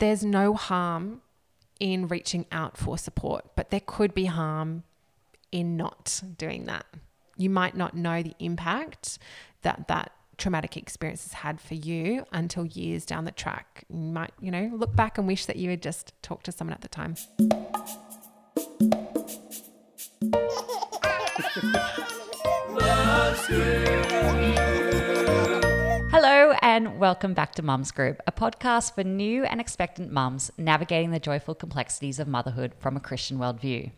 there's no harm in reaching out for support, but there could be harm in not doing that. You might not know the impact that that traumatic experience has had for you until years down the track. You might, you know, look back and wish that you had just talked to someone at the time. And welcome back to Mums Group, a podcast for new and expectant mums navigating the joyful complexities of motherhood from a Christian worldview.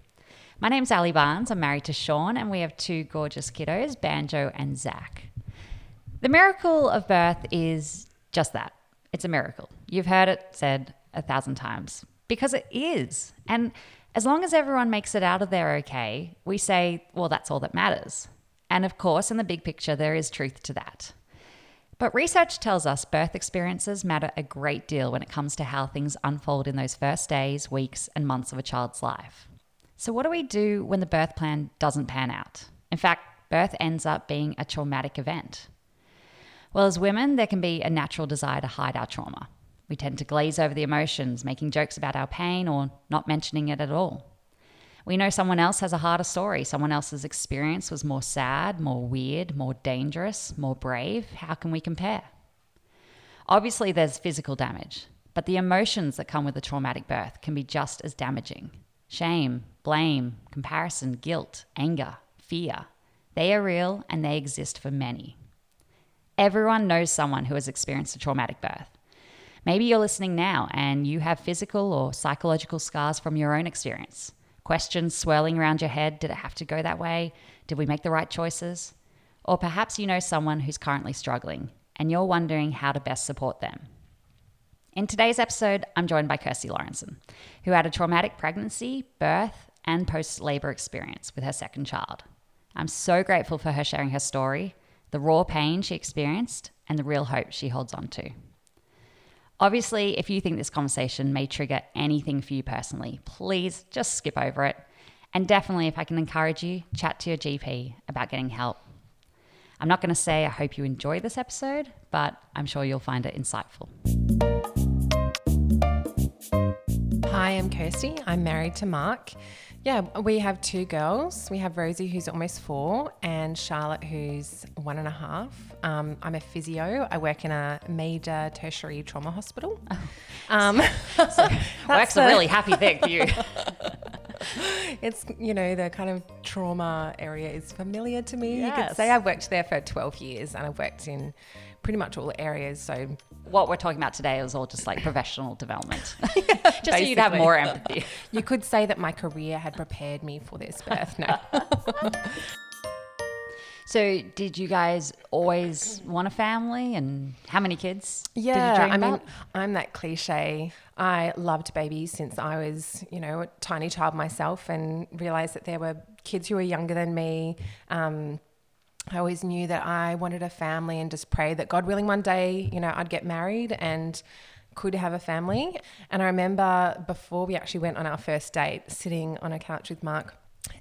My name's Ali Barnes. I'm married to Sean, and we have two gorgeous kiddos, Banjo and Zach. The miracle of birth is just that it's a miracle. You've heard it said a thousand times because it is. And as long as everyone makes it out of there okay, we say, well, that's all that matters. And of course, in the big picture, there is truth to that. But research tells us birth experiences matter a great deal when it comes to how things unfold in those first days, weeks, and months of a child's life. So, what do we do when the birth plan doesn't pan out? In fact, birth ends up being a traumatic event. Well, as women, there can be a natural desire to hide our trauma. We tend to glaze over the emotions, making jokes about our pain or not mentioning it at all. We know someone else has a harder story. Someone else's experience was more sad, more weird, more dangerous, more brave. How can we compare? Obviously, there's physical damage, but the emotions that come with a traumatic birth can be just as damaging shame, blame, comparison, guilt, anger, fear. They are real and they exist for many. Everyone knows someone who has experienced a traumatic birth. Maybe you're listening now and you have physical or psychological scars from your own experience. Questions swirling around your head Did it have to go that way? Did we make the right choices? Or perhaps you know someone who's currently struggling and you're wondering how to best support them. In today's episode, I'm joined by Kirsty Lawrenson, who had a traumatic pregnancy, birth, and post labor experience with her second child. I'm so grateful for her sharing her story, the raw pain she experienced, and the real hope she holds on to. Obviously, if you think this conversation may trigger anything for you personally, please just skip over it. And definitely, if I can encourage you, chat to your GP about getting help. I'm not going to say I hope you enjoy this episode, but I'm sure you'll find it insightful. Hi, I'm Kirsty. I'm married to Mark. Yeah, we have two girls. We have Rosie, who's almost four, and Charlotte, who's one and a half. Um, I'm a physio. I work in a major tertiary trauma hospital. Um, so work's a really happy thing for you. it's you know the kind of trauma area is familiar to me. Yes. You could say I've worked there for 12 years, and I've worked in pretty much all areas. So what we're talking about today is all just like professional development, just so you'd have more empathy. you could say that my career had prepared me for this birth. No. So, did you guys always want a family, and how many kids? Yeah, did you dream I mean, about? I'm that cliche. I loved babies since I was, you know, a tiny child myself, and realized that there were kids who were younger than me. Um, I always knew that I wanted a family, and just prayed that God willing, one day, you know, I'd get married and could have a family. And I remember before we actually went on our first date, sitting on a couch with Mark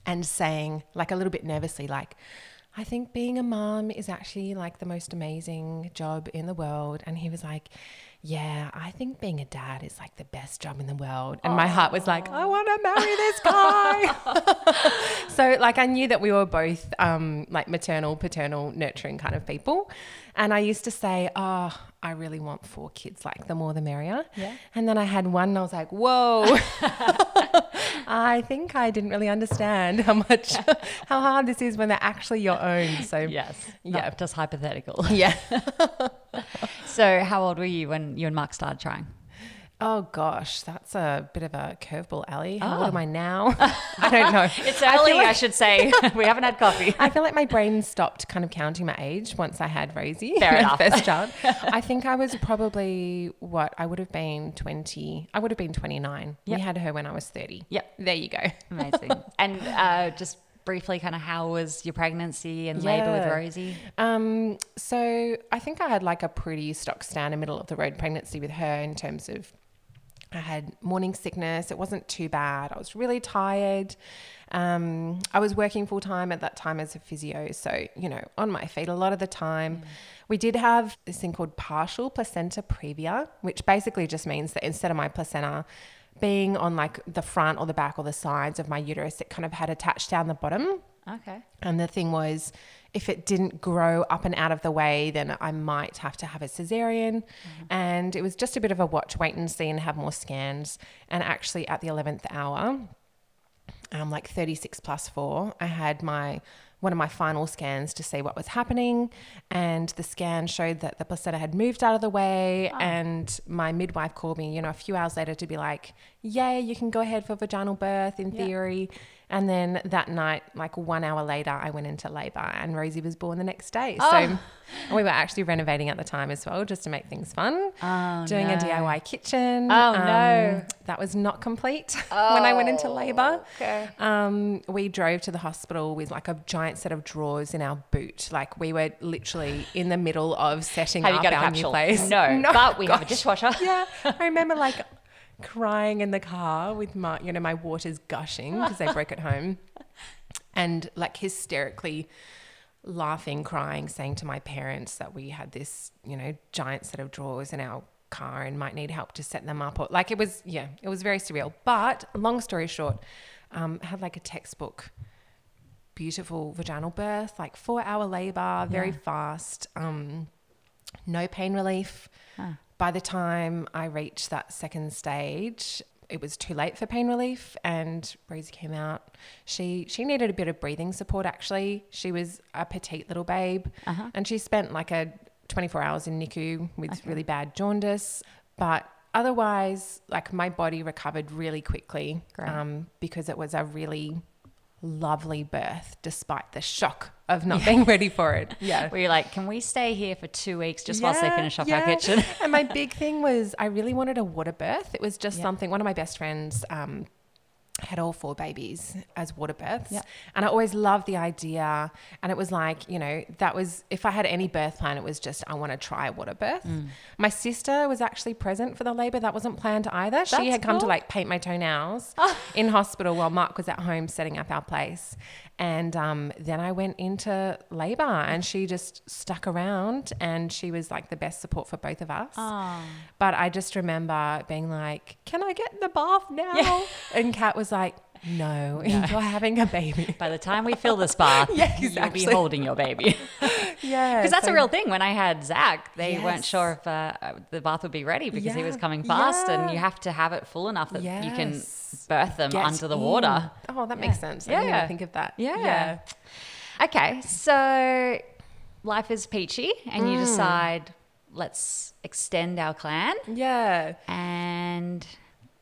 and saying, like a little bit nervously, like, I think being a mom is actually like the most amazing job in the world. And he was like, Yeah, I think being a dad is like the best job in the world. And my heart was like, I want to marry this guy. so, like, I knew that we were both um, like maternal, paternal, nurturing kind of people. And I used to say, Oh, I really want four kids, like the more the merrier. Yeah. And then I had one and I was like, Whoa. I think I didn't really understand how much, how hard this is when they're actually your own. So, yes, yeah. just hypothetical. yeah. so, how old were you when you and Mark started trying? Oh gosh, that's a bit of a curveball, Ali. How Oh. old am I now? I don't know. It's I early, I, like- should say. we haven't had coffee. I feel like my brain stopped kind of counting my age once I had Rosie, Fair enough. first child. I think I was probably what I would have been twenty. I would have been twenty nine. Yep. We had her when I was thirty. Yep. There you go. Amazing. and uh, just briefly, kind of how was your pregnancy and labor with Rosie? Um, so I think I had like a pretty stock standard middle of the road pregnancy with her in terms of I had morning sickness. It wasn't too bad. I was really tired. Um, I was working full time at that time as a physio. So, you know, on my feet a lot of the time. We did have this thing called partial placenta previa, which basically just means that instead of my placenta being on like the front or the back or the sides of my uterus, it kind of had attached down the bottom. Okay. And the thing was, if it didn't grow up and out of the way, then I might have to have a cesarean. And it was just a bit of a watch, wait and see, and have more scans. And actually, at the 11th hour, um, like 36 plus four, I had my one of my final scans to see what was happening. And the scan showed that the placenta had moved out of the way. And my midwife called me, you know, a few hours later to be like, Yay, you can go ahead for vaginal birth in Yeah. theory. And then that night, like one hour later, I went into labor and Rosie was born the next day. So Oh. we were actually renovating at the time as well, just to make things fun. Oh, Doing a. DIY kitchen. Oh, no. That was not complete when I went into labor. Okay. Um, we drove to the hospital with like a giant set of drawers in our boot. Like we were literally in the middle of setting Have you up our new place. No, but we have a dishwasher. Yeah, I remember like crying in the car with my, you know, my water's gushing because they broke at home, and like hysterically laughing, crying, saying to my parents that we had this, you know, giant set of drawers in our car and might need help to set them up. Or like it was, yeah, it was very surreal. But long story short, um, had like a textbook, beautiful vaginal birth, like four hour labor, very Yeah. fast, um, no pain relief. Huh. By the time I reached that second stage, it was too late for pain relief and Rosie came out. She she needed a bit of breathing support actually. She was a petite little babe Uh-huh. and she spent like a 24 hours in NICU with Okay. really bad jaundice, but otherwise like my body recovered really quickly um, because it was a really lovely birth despite the shock of not being ready for it. Yeah. Where you're like, can we stay here for two weeks just whilst they finish off yeah. our kitchen? and my big thing was I really wanted a water birth. It was just Yeah. something. One of my best friends um, had all four babies as water births, Yeah. and I always loved the idea. And it was like you know that was if I had any birth plan, it was just I want to try water birth. Mm. My sister was actually present for the labor. That wasn't planned either. She had come to like paint my toenails in hospital while Mark was at home setting up our place. And um, then I went into labor and she just stuck around and she was like the best support for both of us. Oh. But I just remember being like, Can I get in the bath now? Yeah. And Kat was like, No, you're having a baby. By the time we fill this bath, Yeah, you'll be holding your baby. Yeah. Because that's so- a real thing. When I had Zach, they weren't sure if uh, the bath would be ready because he was coming fast, and you have to have it full enough that you can birth them Get under the in. water. Oh, that Yeah. makes sense. I Yeah. think of that. Yeah. Okay, so life is peachy, and Mm. you decide let's extend our clan, Yeah. and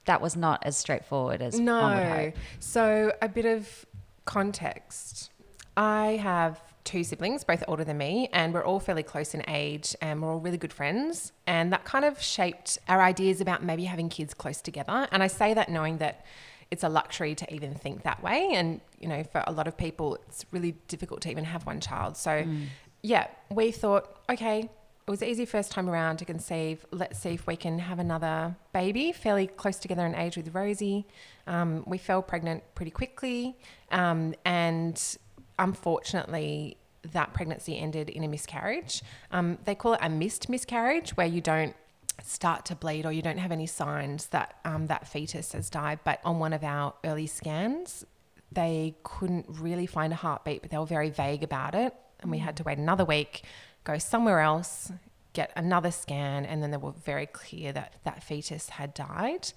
that was not as straightforward as No. So, a bit of context. I have two siblings, both older than me, and we're all fairly close in age and we're all really good friends. And that kind of shaped our ideas about maybe having kids close together. And I say that knowing that it's a luxury to even think that way. And, you know, for a lot of people, it's really difficult to even have one child. So, mm. yeah, we thought, okay, it was easy first time around to conceive. Let's see if we can have another baby fairly close together in age with Rosie. Um, we fell pregnant pretty quickly. Um, and unfortunately, that pregnancy ended in a miscarriage. Um, they call it a missed miscarriage, where you don't start to bleed or you don't have any signs that um, that fetus has died. But on one of our early scans, they couldn't really find a heartbeat, but they were very vague about it. And we had to wait another week, go somewhere else, get another scan, and then they were very clear that that fetus had died.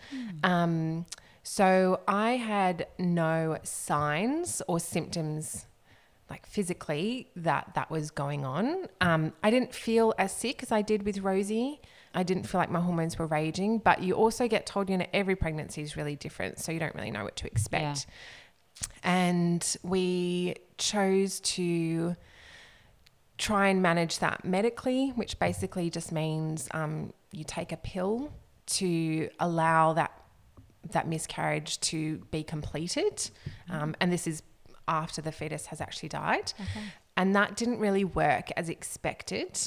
Um, so I had no signs or symptoms like physically that that was going on. Um, I didn't feel as sick as I did with Rosie. I didn't feel like my hormones were raging, but you also get told, you know, every pregnancy is really different. So you don't really know what to expect. And we chose to try and manage that medically, which basically just means um, you take a pill to allow that that miscarriage to be completed. Um, and this is after the fetus has actually died. And that didn't really work as expected.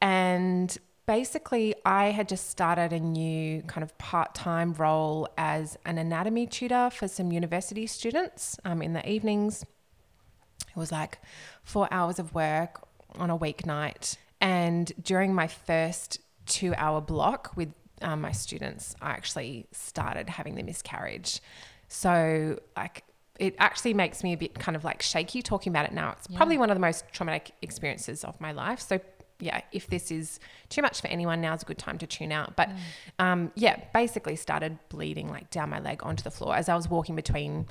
And basically, I had just started a new kind of part time role as an anatomy tutor for some university students um, in the evenings. It was like four hours of work on a weeknight. And during my first two hour block with um, my students, I actually started having the miscarriage. So, like, it actually makes me a bit kind of like shaky talking about it now. It's Yeah. probably one of the most traumatic experiences of my life. So, yeah, if this is too much for anyone, now's a good time to tune out. But um, yeah, basically started bleeding like down my leg onto the floor as I was walking between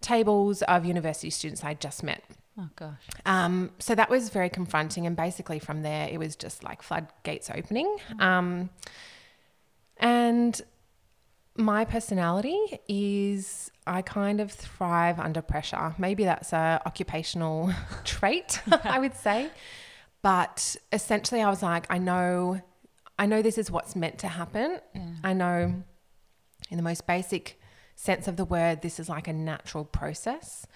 tables of university students I just met. Oh gosh. Um, so that was very confronting. And basically, from there, it was just like floodgates opening. Um, and my personality is I kind of thrive under pressure. Maybe that's a occupational trait, I would say. But essentially, I was like, I know, I know this is what's meant to happen. I know, in the most basic sense of the word, this is like a natural process.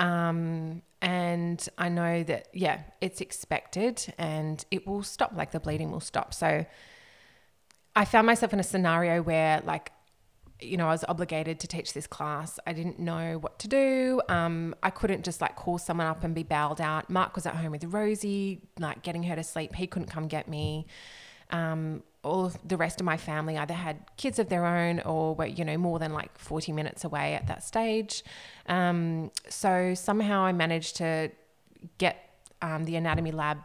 Um, and I know that, yeah, it's expected and it will stop, like the bleeding will stop. So I found myself in a scenario where, like, you know, I was obligated to teach this class. I didn't know what to do. Um, I couldn't just like call someone up and be bailed out. Mark was at home with Rosie, like getting her to sleep. He couldn't come get me. Um, all of the rest of my family either had kids of their own or were, you know, more than like 40 minutes away at that stage. Um, so somehow I managed to get um, the anatomy lab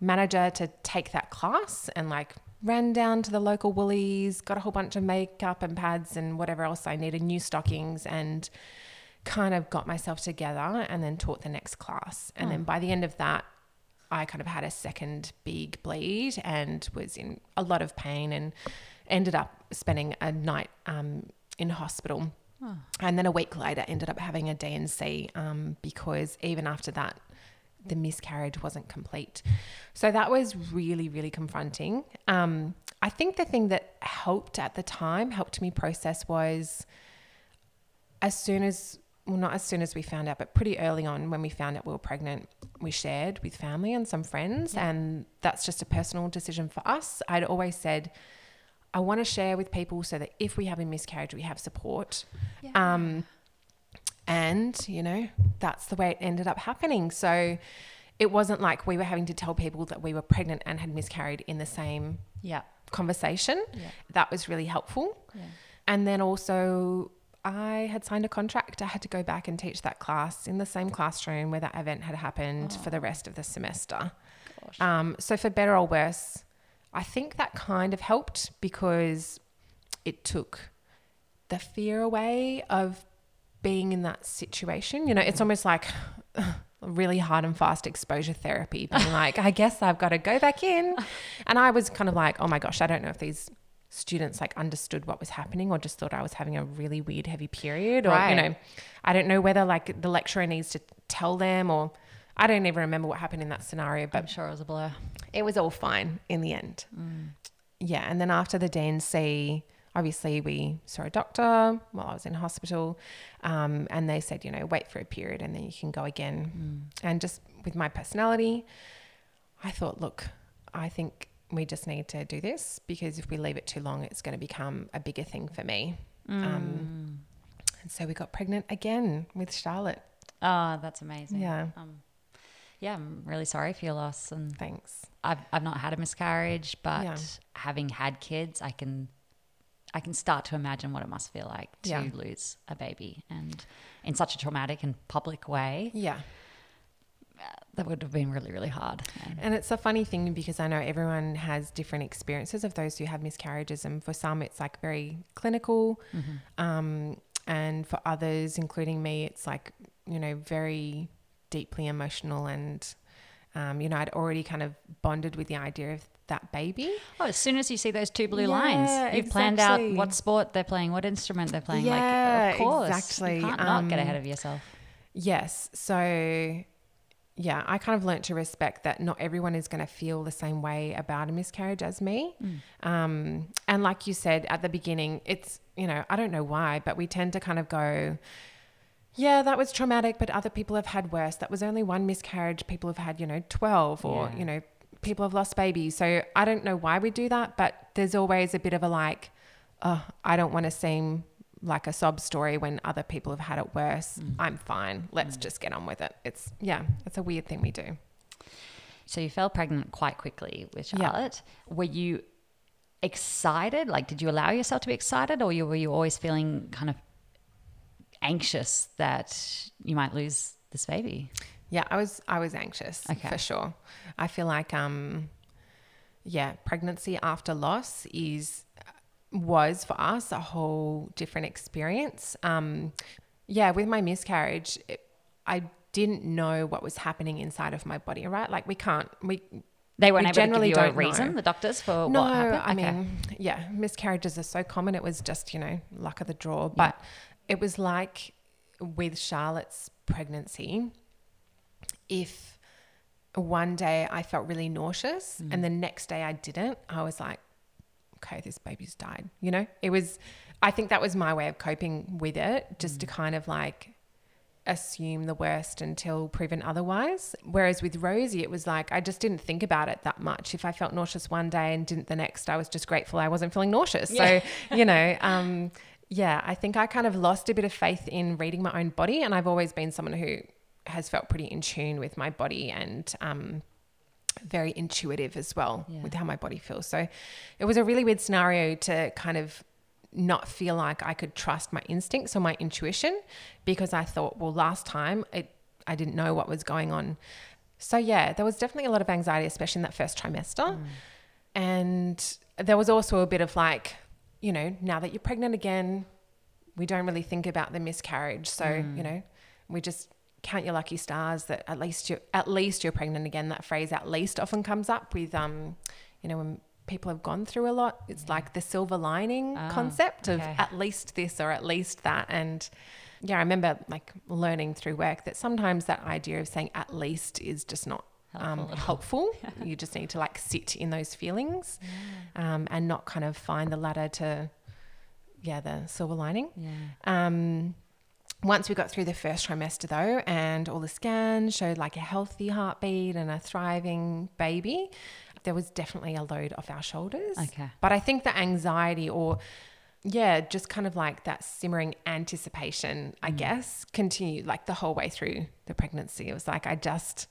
manager to take that class and like ran down to the local Woolies, got a whole bunch of makeup and pads and whatever else I needed, new stockings, and kind of got myself together and then taught the next class. And then by the end of that, I kind of had a second big bleed and was in a lot of pain and ended up spending a night um, in hospital. And then a week later, ended up having a D&C um, because even after that, the miscarriage wasn't complete. So that was really, really confronting. Um, I think the thing that helped at the time, helped me process was as soon as, well, not as soon as we found out, but pretty early on when we found out we were pregnant, we shared with family and some friends. And that's just a personal decision for us. I'd always said, I want to share with people so that if we have a miscarriage, we have support. Um, and, you know, that's the way it ended up happening. So it wasn't like we were having to tell people that we were pregnant and had miscarried in the same Yeah. conversation. Yeah. That was really helpful. Yeah. And then also, I had signed a contract. I had to go back and teach that class in the same classroom where that event had happened for the rest of the semester. Gosh. Um, so, for better or worse, I think that kind of helped because it took the fear away of being in that situation. You know, it's almost like really hard and fast exposure therapy, being like, I guess I've got to go back in. And I was kind of like, oh my gosh, I don't know if these students like understood what was happening or just thought I was having a really weird heavy period or you know I don't know whether like the lecturer needs to tell them or I don't even remember what happened in that scenario but I'm sure it was a blur. it was all fine in the end. Yeah, and then after the D&C, obviously we saw a doctor while I was in hospital, um, and they said, you know, wait for a period and then you can go again. And just with my personality, I thought, look, I think we just need to do this because if we leave it too long, it's going to become a bigger thing for me. Um, and so we got pregnant again with Charlotte. Oh, that's amazing. Yeah. Um, yeah, I'm really sorry for your loss, and Thanks. I've I've not had a miscarriage, but Yeah. having had kids, I can I can start to imagine what it must feel like to Yeah. lose a baby, and in such a traumatic and public way, Yeah. That would have been really really hard. And And it's a funny thing because I know everyone has different experiences of those who have miscarriages, and for some it's like very clinical, um, and for others, including me, it's like you know very deeply emotional, and um, you know I'd already kind of bonded with the idea of that baby. oh, as soon as you see those two blue Yeah, lines, you've planned out what sport they're playing, what instrument they're playing. Yeah, like, of course, exactly. You can't not get Um, ahead of yourself. Yes, so. Yeah, I kind of learnt to respect that not everyone is going to feel the same way about a miscarriage as me. Um, and like you said at the beginning, it's, you know, I don't know why, but we tend to kind of go, yeah, that was traumatic, but other people have had worse. That was only one miscarriage. People have had, you know, 12 or, Yeah. you know, people have lost babies. So I don't know why we do that, but there's always a bit of a like, oh, I don't want to seem like a sob story when other people have had it worse. Mm. I'm fine. Let's just get on with it. It's, yeah, it's a weird thing we do. So you fell pregnant quite quickly with Yeah. Charlotte. Were you excited? Like, did you allow yourself to be excited, or were you always feeling kind of anxious that you might lose this baby? Yeah, I was I was anxious Okay. for sure. I feel like um yeah, pregnancy after loss is was for us a whole different experience. Um yeah, with my miscarriage, it, I didn't know what was happening inside of my body, right? Like we can't we They weren't We able generally to give you a don't know. reason, the doctors, for no, what happened. I mean, yeah, miscarriages are so common. It was just, you know, luck of the draw. But it was like with Charlotte's pregnancy, if one day I felt really nauseous Mm. and the next day I didn't, I was like, okay, this baby's died. You know, it was, I think that was my way of coping with it, just Mm. to kind of like assume the worst until proven otherwise. Whereas with Rosie, it was like I just didn't think about it that much. If I felt nauseous one day and didn't the next, I was just grateful I wasn't feeling nauseous. Yeah. So, you know, um, yeah, I think I kind of lost a bit of faith in reading my own body. And I've always been someone who has felt pretty in tune with my body and, um, very intuitive as well Yeah. with how my body feels. So it was a really weird scenario to kind of not feel like I could trust my instincts or my intuition because I thought, well, last time it, I didn't know what was going on. So yeah, there was definitely a lot of anxiety, especially in that first trimester. Mm. And there was also a bit of like, you know, now that you're pregnant again, we don't really think about the miscarriage. So, you mm. know, we just count your lucky stars that at least you're at least you're pregnant again. That phrase at least often comes up with um, you know, when people have gone through a lot. It's like the silver lining Ah, concept of okay. at least this or at least that. And yeah, I remember like learning through work that sometimes that idea of saying at least is just not um, helpful. you just need to like sit in those feelings um, and not kind of find the ladder to, yeah, the silver lining. Yeah. Um, once we got through the first trimester though, and all the scans showed like a healthy heartbeat and a thriving baby, there was definitely a load off our shoulders. Okay. But I think the anxiety or yeah, just kind of like that simmering anticipation, I mm. guess, continued like the whole way through the pregnancy. It was like I just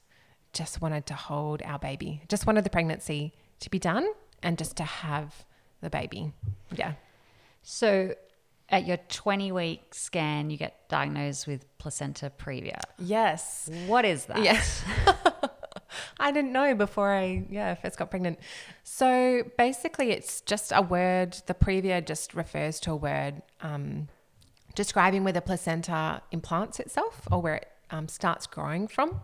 just wanted to hold our baby. Just wanted the pregnancy to be done and just to have the baby. Yeah. So at your 20 week scan, you get diagnosed with placenta previa. Yes. What is that? Yes. I didn't know before I yeah first got pregnant. So basically, it's just a word. The previa just refers to a word um, describing where the placenta implants itself or where it um, starts growing from.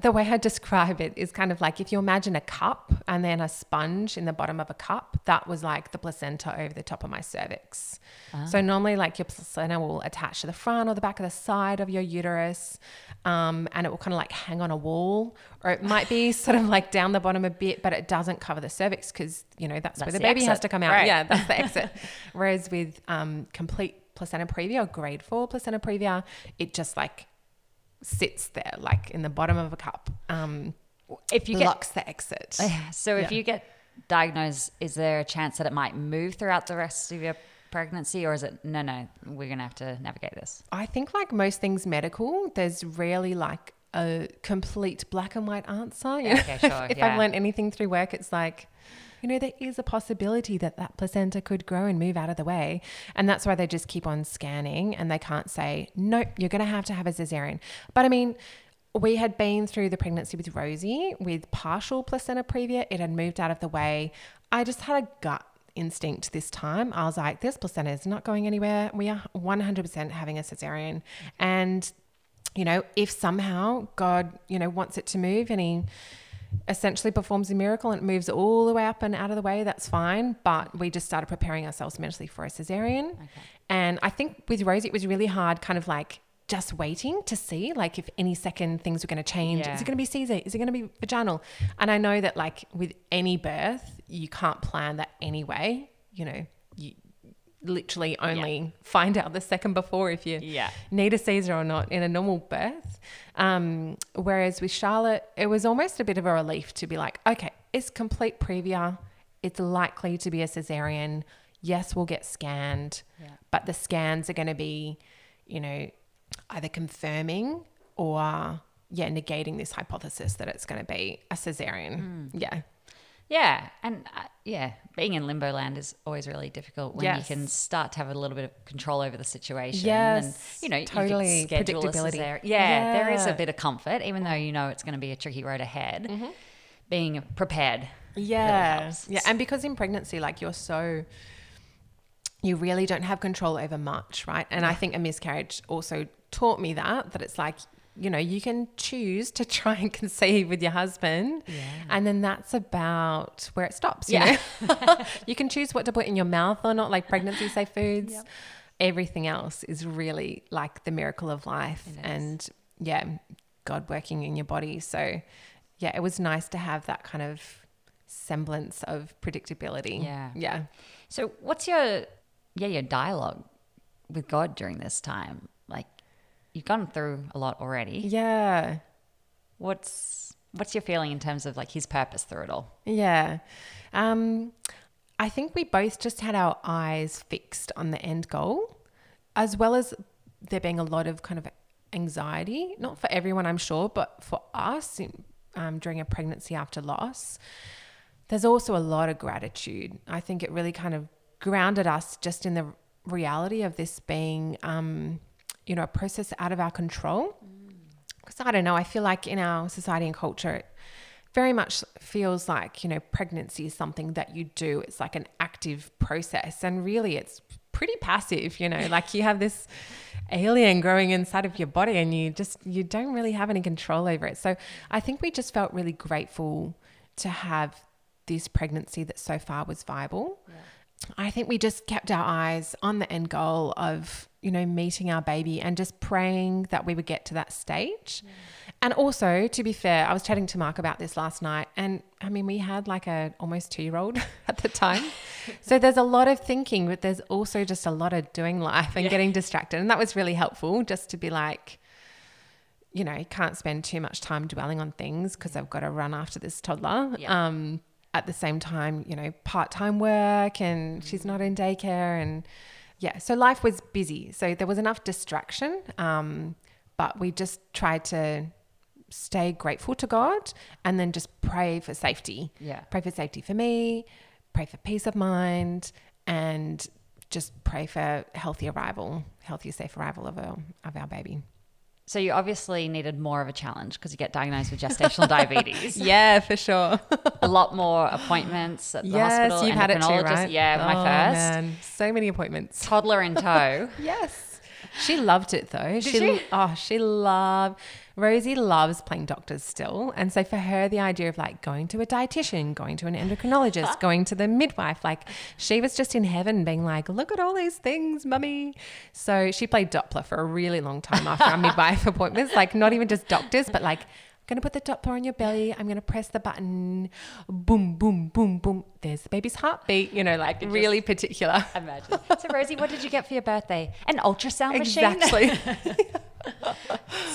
The way I describe it is kind of like if you imagine a cup and then a sponge in the bottom of a cup, that was like the placenta over the top of my cervix. So normally, like your placenta will attach to the front or the back of the side of your uterus, um, and it will kind of like hang on a wall, or it might be sort of like down the bottom a bit, but it doesn't cover the cervix because you know that's, where the the baby has to come out. Right. Yeah, that's the exit. Whereas with um, complete placenta previa or grade four placenta previa, it just like sits there, like in the bottom of a cup. Um, If you get the exit. so if Yeah. you get diagnosed, is there a chance that it might move throughout the rest of your pregnancy, or is it no, no? We're gonna have to navigate this. I think, like most things medical, there's rarely like a complete black and white answer. You know? Okay, sure, if yeah. I've learned anything through work, it's like, you know, there is a possibility that that placenta could grow and move out of the way. And that's why they just keep on scanning and they can't say, nope, you're going to have to have a cesarean. But I mean, we had been through the pregnancy with Rosie with partial placenta previa. It had moved out of the way. I just had a gut instinct this time. I was like, this placenta is not going anywhere. We are 100% having a cesarean. And, you know, if somehow God, you know, wants it to move and he essentially performs a miracle and it moves all the way up and out of the way, that's fine. But we just started preparing ourselves mentally for a cesarean. And I think with Rosie, it was really hard, kind of like just waiting to see, like, if any second things were going to change. Yeah. Is it going to be Caesar? Is it going to be vaginal? And I know that, like, with any birth, you can't plan that anyway. You know, literally only find out the second before if you Yeah. need a Caesar or not in a normal birth. Um, whereas with Charlotte, it was almost a bit of a relief to be like, okay, it's complete previa. It's likely to be a cesarean. Yes, we'll get scanned, Yeah. but the scans are going to be, you know, either confirming or yeah, negating this hypothesis that it's going to be a cesarean. Yeah. Yeah, and uh, yeah, being in limbo land is always really difficult when Yes. you can start to have a little bit of control over the situation. Yes, and, you know, totally. You Predictability. cesare- Yeah, there is a bit of comfort, even though you know it's going to be a tricky road ahead. Mm-hmm. Being prepared. Yeah. yeah. And because in pregnancy, like you're so, you really don't have control over much, right? And I think a miscarriage also taught me that, that it's like, you know, you can choose to try and conceive with your husband. Yeah. And then that's about where it stops. You Yeah. know? you can choose what to put in your mouth or not, like pregnancy safe foods. Everything else is really like the miracle of life. And yeah, God working in your body. So yeah, it was nice to have that kind of semblance of predictability. Yeah. Yeah. So, what's your yeah your dialogue with God during this time? You've gone through a lot already. Yeah. What's what's your feeling in terms of like His purpose through it all? Yeah. Um, I think we both just had our eyes fixed on the end goal, as well as there being a lot of kind of anxiety, not for everyone, I'm sure, but for us in, um, during a pregnancy after loss. There's also a lot of gratitude. I think it really kind of grounded us just in the reality of this being, um, you know, a process out of our control. Because I don't know, I feel like in our society and culture, it very much feels like, you know, pregnancy is something that you do. It's like an active process. And really, it's pretty passive, you know, like you have this alien growing inside of your body and you just, you don't really have any control over it. So I think we just felt really grateful to have this pregnancy that so far was viable. I think we just kept our eyes on the end goal of, you know, meeting our baby and just praying that we would get to that stage. And also, to be fair, I was chatting to Mark about this last night, and I mean, we had like a almost two year old at the time, so there's a lot of thinking, but there's also just a lot of doing life and Yeah. getting distracted, and that was really helpful just to be like, you know, can't spend too much time dwelling on things because I've got to run after this toddler. Yeah. Um, at the same time, you know, part time work and she's not in daycare. And yeah, so life was busy. So there was enough distraction. Um, but we just tried to stay grateful to God and then just pray for safety. Yeah. Pray for safety for me, pray for peace of mind, and just pray for healthy arrival, healthy, safe arrival of our, of our baby. So you obviously needed more of a challenge because you get diagnosed with gestational diabetes. Yeah, for sure. A lot more appointments at the yes, hospital. you've had it too, right? Yeah, my Oh, first. Man. So many appointments. Toddler in tow. Yes. She loved it though. she? Oh, she loved. Rosie loves playing doctors still, and so for her, the idea of like going to a dietitian, going to an endocrinologist, ah. going to the midwife, like she was just in heaven, being like, "Look at all these things, mummy." So she played Doppler for a really long time after our midwife appointments, like not even just doctors, but like. I'm gonna put the Doppler on your belly. I'm gonna press the button. Boom, boom, boom, boom. There's the baby's heartbeat. You know, like really particular. Imagine. So Rosie, what did you get for your birthday? An ultrasound machine. Exactly.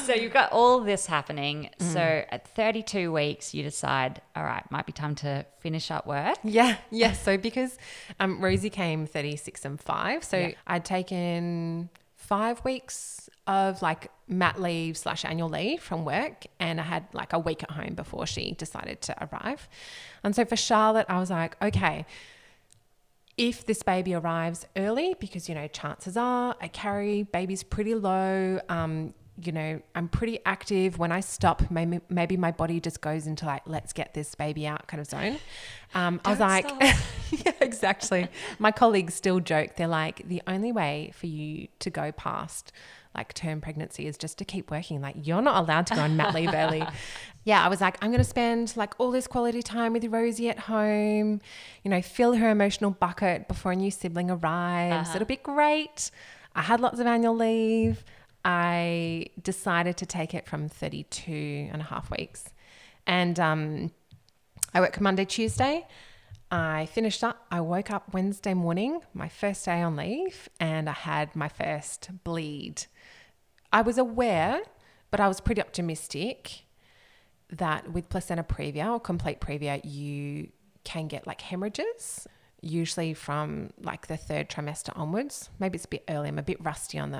So you've got all this happening. Mm. So at 32 weeks, you decide, all right, might be time to finish up work. Yeah, yeah. So because um, Rosie came 36 and 5, so Yeah. I'd taken five weeks of like mat leave slash annual leave from work and I had like a week at home before she decided to arrive. And so for Charlotte, I was like, okay, if this baby arrives early, because, you know, chances are I carry babies pretty low, um, you know, I'm pretty active. When I stop, maybe, maybe my body just goes into like, let's get this baby out kind of zone. Um, I was like, yeah, exactly. My colleagues still joke. They're like, the only way for you to go past like term pregnancy is just to keep working. Like, you're not allowed to go on mat leave early. Yeah, I was like, I'm going to spend like all this quality time with Rosie at home, you know, fill her emotional bucket before a new sibling arrives. Uh-huh. It'll be great. I had lots of annual leave. I decided to take it from 32 and a half weeks. And um, I work Monday, Tuesday. I finished up. I woke up Wednesday morning, my first day on leave, and I had my first bleed. I was aware, but I was pretty optimistic. that with placenta previa or complete previa, you can get like hemorrhages, usually from like the third trimester onwards. Maybe it's a bit early. I'm a bit rusty on the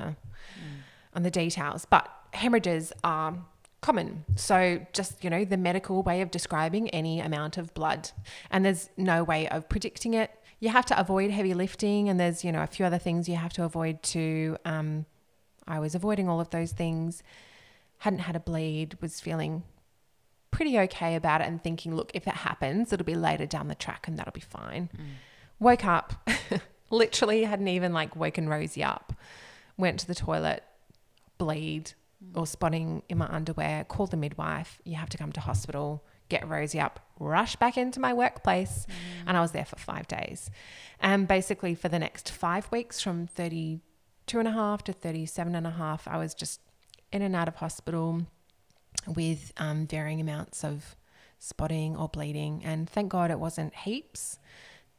mm. on the details, but hemorrhages are common. So just, you know, the medical way of describing any amount of blood. And there's no way of predicting it. You have to avoid heavy lifting and there's, you know, a few other things you have to avoid too. Um, I was avoiding all of those things. Hadn't had a bleed, was feeling pretty okay about it and thinking, look, if it happens, it'll be later down the track and that'll be fine. Mm. Woke up, literally hadn't even like woken Rosie up. Went to the toilet, bleed mm. or spotting in my underwear, called the midwife. You have to come to hospital, get Rosie up, rush back into my workplace. Mm. And I was there for five days. And basically, for the next five weeks, from 32 and a half to 37 and a half, I was just in and out of hospital with um, varying amounts of spotting or bleeding. And thank God it wasn't heaps,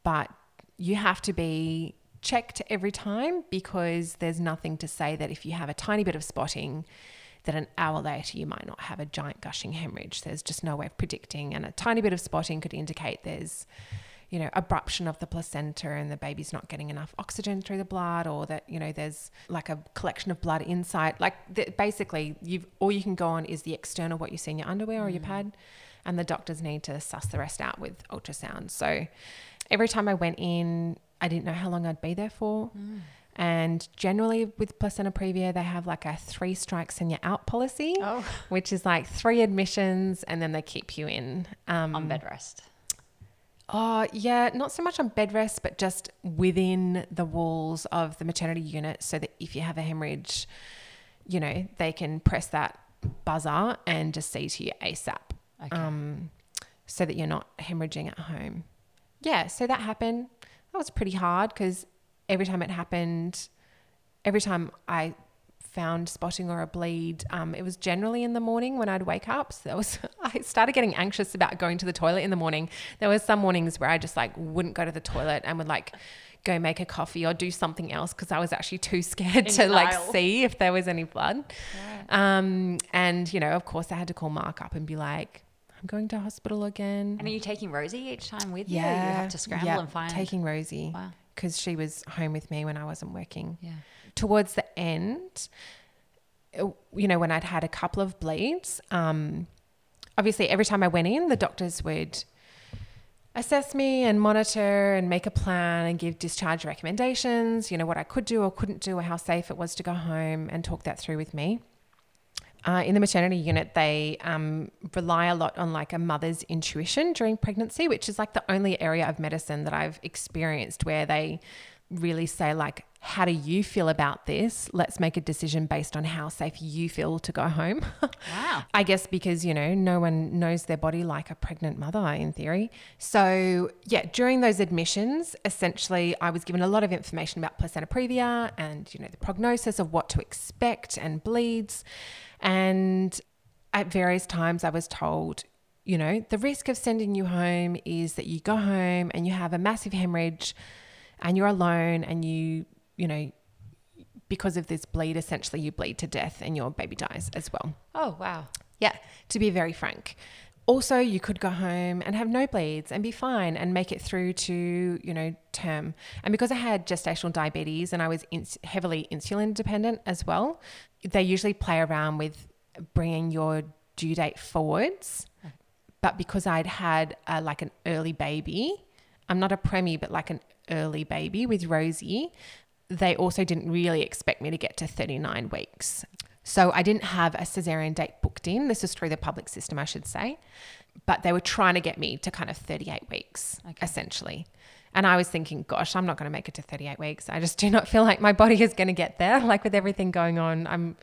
but you have to be checked every time because there's nothing to say that if you have a tiny bit of spotting, that an hour later you might not have a giant gushing hemorrhage. There's just no way of predicting. And a tiny bit of spotting could indicate there's you know, abruption of the placenta and the baby's not getting enough oxygen through the blood, or that you know there's like a collection of blood inside. Like the, basically, you've all you can go on is the external what you see in your underwear or your mm. pad, and the doctors need to suss the rest out with ultrasound. So every time I went in, I didn't know how long I'd be there for. Mm. And generally, with placenta previa, they have like a three strikes and you're out policy, oh. which is like three admissions and then they keep you in um, on bed rest. Oh, yeah, not so much on bed rest, but just within the walls of the maternity unit so that if you have a hemorrhage, you know, they can press that buzzer and just see to you ASAP. Okay. Um, so that you're not hemorrhaging at home. Yeah, so that happened. That was pretty hard because every time it happened, every time I found spotting or a bleed, um, it was generally in the morning when I'd wake up. So was I started getting anxious about going to the toilet in the morning. There was some mornings where I just like wouldn't go to the toilet and would like go make a coffee or do something else because I was actually too scared in to like see if there was any blood. Um, and you know, of course, I had to call Mark up and be like, I'm going to hospital again. And are you taking Rosie each time with you? yeah, you? You have to scramble yeah, and find. Taking Rosie. Wow. Because she was home with me when I wasn't working. Yeah towards the end, you know, when I'd had a couple of bleeds, um, obviously every time I went in, the doctors would assess me and monitor and make a plan and give discharge recommendations, you know, what I could do or couldn't do or how safe it was to go home and talk that through with me. Uh, in the maternity unit, they um, rely a lot on like a mother's intuition during pregnancy, which is like the only area of medicine that I've experienced where they really say like how do you feel about this? Let's make a decision based on how safe you feel to go home. Wow. I guess because you know no one knows their body like a pregnant mother in theory. So yeah during those admissions essentially i was given a lot of information about placenta previa and you know the prognosis of what to expect and bleeds. And at various times i was told you know the risk of sending you home is that you go home and you have a massive hemorrhage and you're alone and you, you know, because of this bleed, essentially you bleed to death and your baby dies as well. Oh, wow. Yeah, to be very frank. Also, you could go home and have no bleeds and be fine and make it through to, you know, term. And because I had gestational diabetes and I was heavily insulin dependent as well, they usually play around with bringing your due date forwards. Mm. But because I'd had a, like an early baby, I'm not a preemie, but like an early baby with Rosie, they also didn't really expect me to get to 39 weeks. So I didn't have a cesarean date booked in. This is through the public system, I should say. But they were trying to get me to kind of 38 weeks, okay. essentially. And I was thinking, gosh, I'm not going to make it to 38 weeks. I just do not feel like my body is going to get there. Like with everything going on, I'm,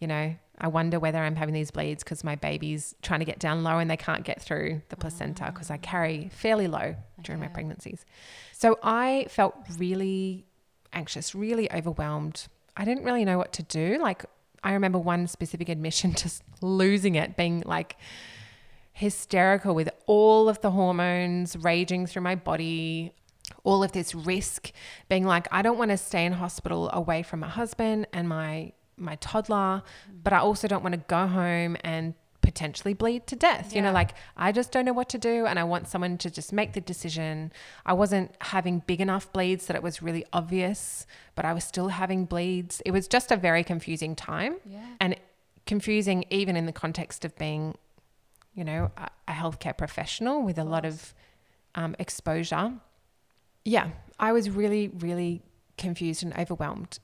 you know, I wonder whether I'm having these bleeds because my baby's trying to get down low and they can't get through the placenta ah. because I carry fairly low during okay. my pregnancies. So I felt really anxious, really overwhelmed. I didn't really know what to do. Like, I remember one specific admission just losing it, being like hysterical with all of the hormones raging through my body, all of this risk, being like, I don't want to stay in hospital away from my husband and my my toddler, but I also don't want to go home and potentially bleed to death. You know, like I just don't know what to do and I want someone to just make the decision. I wasn't having big enough bleeds that it was really obvious, but I was still having bleeds. It was just a very confusing time Yeah. and confusing even in the context of being, you know, a, a healthcare professional with a lot of um, exposure. Yeah, I was really, really confused and overwhelmed.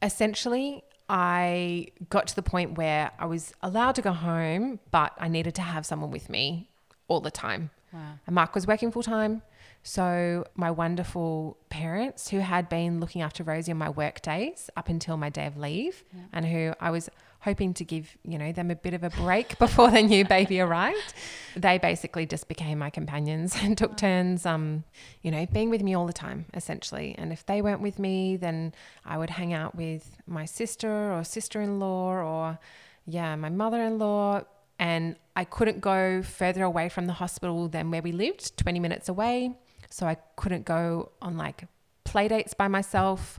Essentially, I got to the point where I was allowed to go home, but I needed to have someone with me all the time. Wow. And Mark was working full time. So my wonderful parents who had been looking after Rosie on my work days up until my day of leave and who I was hoping to give, you know, them a bit of a break before the new baby arrived. They basically just became my companions and took turns um, you know, being with me all the time essentially. And if they weren't with me, then I would hang out with my sister or sister-in-law or yeah, my mother-in-law and I couldn't go further away from the hospital than where we lived, 20 minutes away. So I couldn't go on like play dates by myself.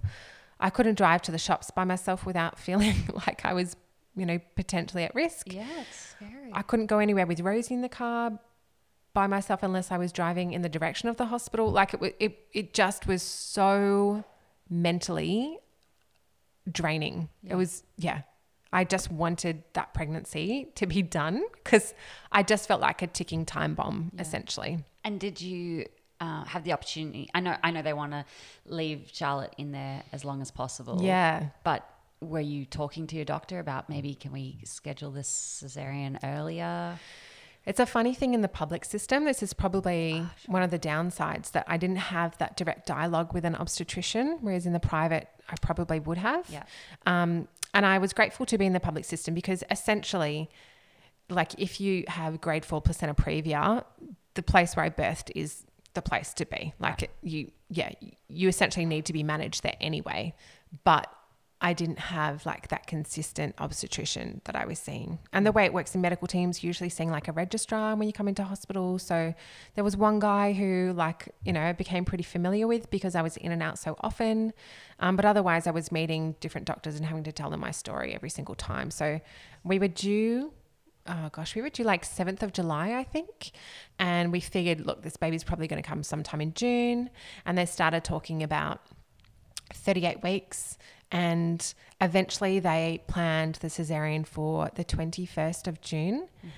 I couldn't drive to the shops by myself without feeling like I was, you know, potentially at risk. Yeah, it's scary. I couldn't go anywhere with Rosie in the car by myself unless I was driving in the direction of the hospital. Like it, it, it just was so mentally draining. Yeah. It was, yeah. I just wanted that pregnancy to be done because I just felt like a ticking time bomb, Yeah. essentially. And did you uh, have the opportunity? I know, I know they want to leave Charlotte in there as long as possible. Yeah. But were you talking to your doctor about maybe can we schedule this cesarean earlier? It's a funny thing in the public system. This is probably one of the downsides that I didn't have that direct dialogue with an obstetrician, whereas in the private, I probably would have. Yeah. Um, and I was grateful to be in the public system because essentially, like if you have grade four placenta previa, the place where I birthed is the place to be. Like it, you, yeah, you essentially need to be managed there anyway. But I didn't have like that consistent obstetrician that I was seeing. And the way it works in medical teams, usually seeing like a registrar when you come into hospital. So there was one guy who like, you know, became pretty familiar with because I was in and out so often. Um, but otherwise I was meeting different doctors and having to tell them my story every single time. So we were due oh gosh, we were due like 7th of July, I think. And we figured, look, this baby's probably going to come sometime in June. And they started talking about 38 weeks. And eventually they planned the cesarean for the 21st of June. Mm-hmm.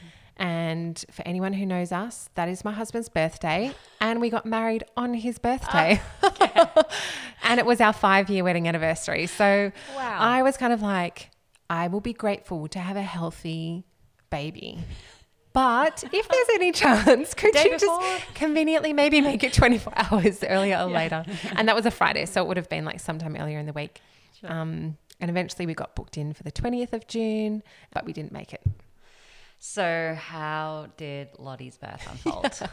And for anyone who knows us, that is my husband's birthday. And we got married on his birthday. Ah, and it was our five year wedding anniversary. So Wow. I was kind of like, I will be grateful to have a healthy baby. But if there's any chance, could Day you before? just conveniently maybe make it 24 hours earlier or later? And that was a Friday, so it would have been like sometime earlier in the week. Um, and eventually we got booked in for the 20th of June, but we didn't make it. So, how did Lottie's birth unfold?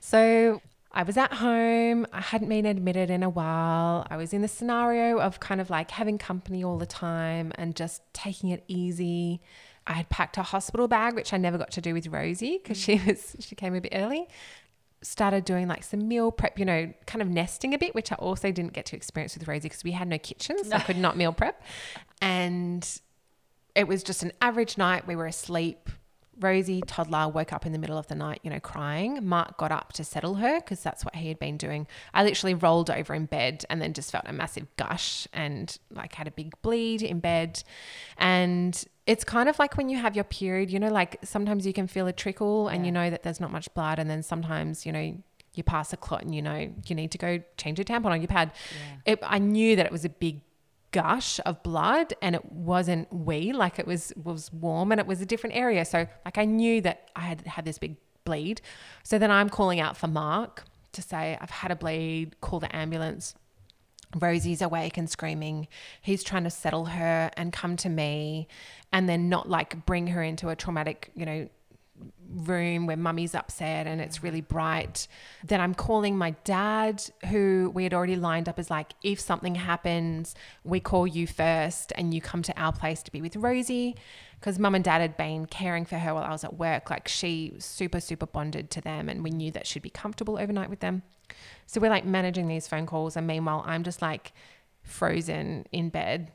So I was at home. I hadn't been admitted in a while. I was in the scenario of kind of like having company all the time and just taking it easy. I had packed a hospital bag, which I never got to do with Rosie because she was she came a bit early. Started doing like some meal prep, you know, kind of nesting a bit, which I also didn't get to experience with Rosie because we had no kitchen, so I could not meal prep. And it was just an average night. We were asleep. Rosie, toddler, woke up in the middle of the night, you know, crying. Mark got up to settle her because that's what he had been doing. I literally rolled over in bed and then just felt a massive gush and like had a big bleed in bed. And it's kind of like when you have your period, you know, like sometimes you can feel a trickle and you know that there's not much blood. And then sometimes, you know, you pass a clot and you know you need to go change your tampon on your pad. Yeah. It, I knew that it was a big gush of blood and it wasn't wee like it was was warm and it was a different area. So like i knew that i had had this big bleed. So then i'm calling out for mark to say i've had a bleed. Call the ambulance. Rosie's awake and screaming. He's trying to settle her and come to me and then not like bring her into a traumatic, you know, room where mummy's upset and it's really bright. Then I'm calling my dad, who we had already lined up as like, if something happens, we call you first and you come to our place to be with Rosie. Because mum and dad had been caring for her while I was at work. Like she super, super bonded to them and we knew that she'd be comfortable overnight with them. So we're like managing these phone calls. And meanwhile, I'm just like frozen in bed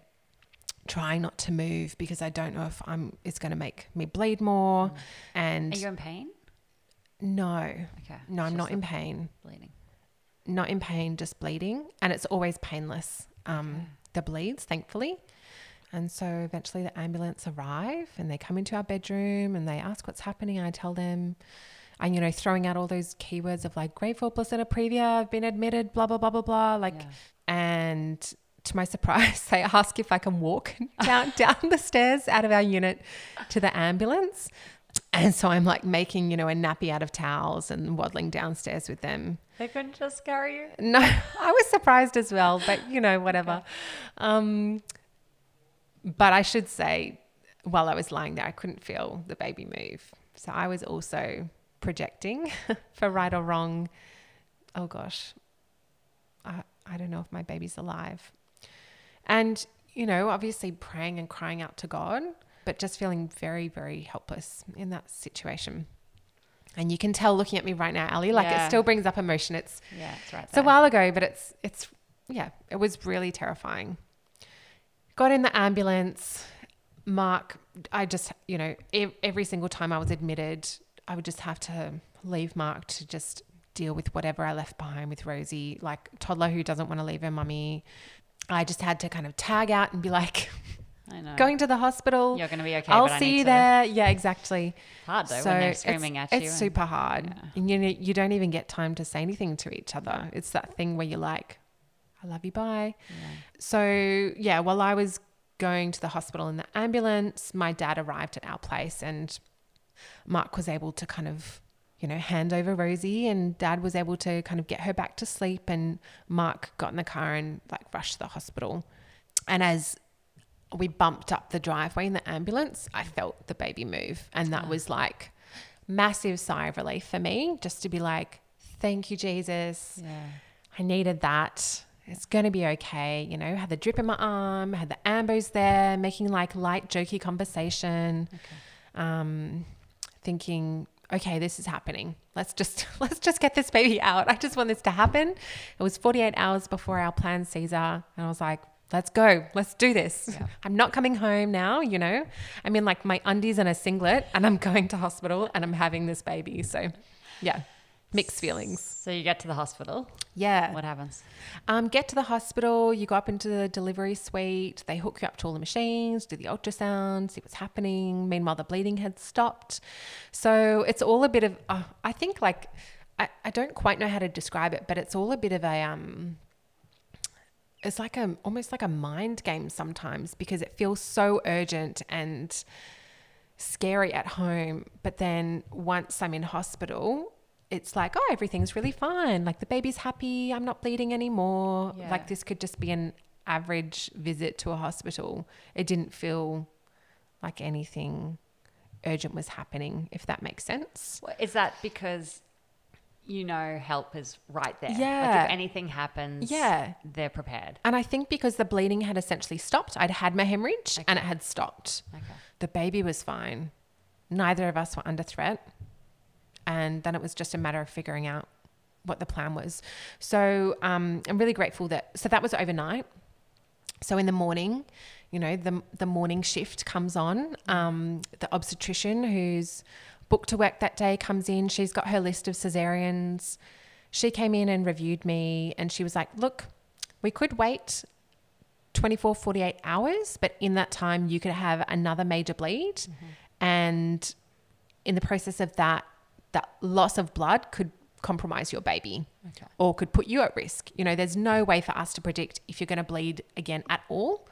trying not to move because I don't know if I'm it's going to make me bleed more. And Are you in pain? no, Okay. no, I'm not in pain. bleeding. Not in pain, just bleeding, and it's always painless. Um, Okay. the bleeds, thankfully. And so eventually the ambulance arrive and they come into our bedroom and they ask what's happening. I tell them, and you know, throwing out all those keywords of like grade four placenta previa, I've been admitted, blah blah blah blah blah. Like, Yeah. and to my surprise, they ask if I can walk down down the stairs out of our unit to the ambulance. And so I'm like making, you know, a nappy out of towels and waddling downstairs with them. They couldn't just carry you. No, I was surprised as well, but you know, whatever. Um, but I should say, while I was lying there, I couldn't feel the baby move. So I was also projecting for right or wrong. Oh gosh, I, I don't know if my baby's alive. And, you know, obviously praying and crying out to God, but just feeling very, very helpless in that situation. And you can tell looking at me right now, Ali, like Yeah. it still brings up emotion. It's Yeah, it's right it's a while ago, but it's it's yeah, it was really terrifying. Got in the ambulance. Mark, I just you know every single time I was admitted, I would just have to leave Mark to just deal with whatever I left behind with Rosie, like toddler who doesn't want to leave her mummy. I just had to kind of tag out and be like, I know. going to the hospital. You're going to be okay. I'll see you to- there. Yeah, exactly. Hard though So when they're it's- screaming at it's you. and- super hard. Yeah. And you know, you don't even get time to say anything to each other. It's that thing where you're like, I love you, bye. Yeah. So, yeah, while I was going to the hospital in the ambulance, my dad arrived at our place and Mark was able to kind of, you know, hand over Rosie and dad was able to kind of get her back to sleep and Mark got in the car and like rushed to the hospital. And as we bumped up the driveway in the ambulance, I felt the baby move. And that was like massive sigh of relief for me just to be like, thank you, Jesus. Yeah. I needed that. It's going to be okay. You know, had the drip in my arm, had the ambos there, making like light, jokey conversation, Okay. um, thinking, okay, this is happening. Let's just, let's just get this baby out. I just want this to happen. It was 48 hours before our planned Caesar. And I was like, let's go. Let's do this. Yeah. I'm not coming home now, you know. I'm in like my undies and a singlet and I'm going to hospital and I'm having this baby. So, yeah, mixed feelings. So you get to the hospital. Yeah. What happens? Um, get to the hospital, you go up into the delivery suite, they hook you up to all the machines, do the ultrasound, see what's happening. Meanwhile, the bleeding had stopped. So it's all a bit of, uh, I think, like, I, I don't quite know how to describe it, but it's all a bit of a, um, it's like a, almost like a mind game sometimes because it feels so urgent and scary at home. But then once I'm in hospital, it's like, oh, everything's really fine. Like the baby's happy. I'm not bleeding anymore. Yeah. Like this could just be an average visit to a hospital. It didn't feel like anything urgent was happening, if that makes sense. Is that because you know help is right there? Like Yeah. if anything happens, Yeah. they're prepared. And I think because the bleeding had essentially stopped, I'd had my hemorrhage and it had stopped. Okay. The baby was fine. Neither of us were under threat. And then it was just a matter of figuring out what the plan was. So um, I'm really grateful that, so that was overnight. So in the morning, you know, the, the morning shift comes on. Um, the obstetrician who's booked to work that day comes in. She's got her list of cesareans. She came in and reviewed me and she was like, look, we could wait 24, 48 hours, but in that time, you could have another major bleed. And in the process of that, that loss of blood could compromise your baby Okay. or could put you at risk. You know, there's no way for us to predict if you're going to bleed again at all.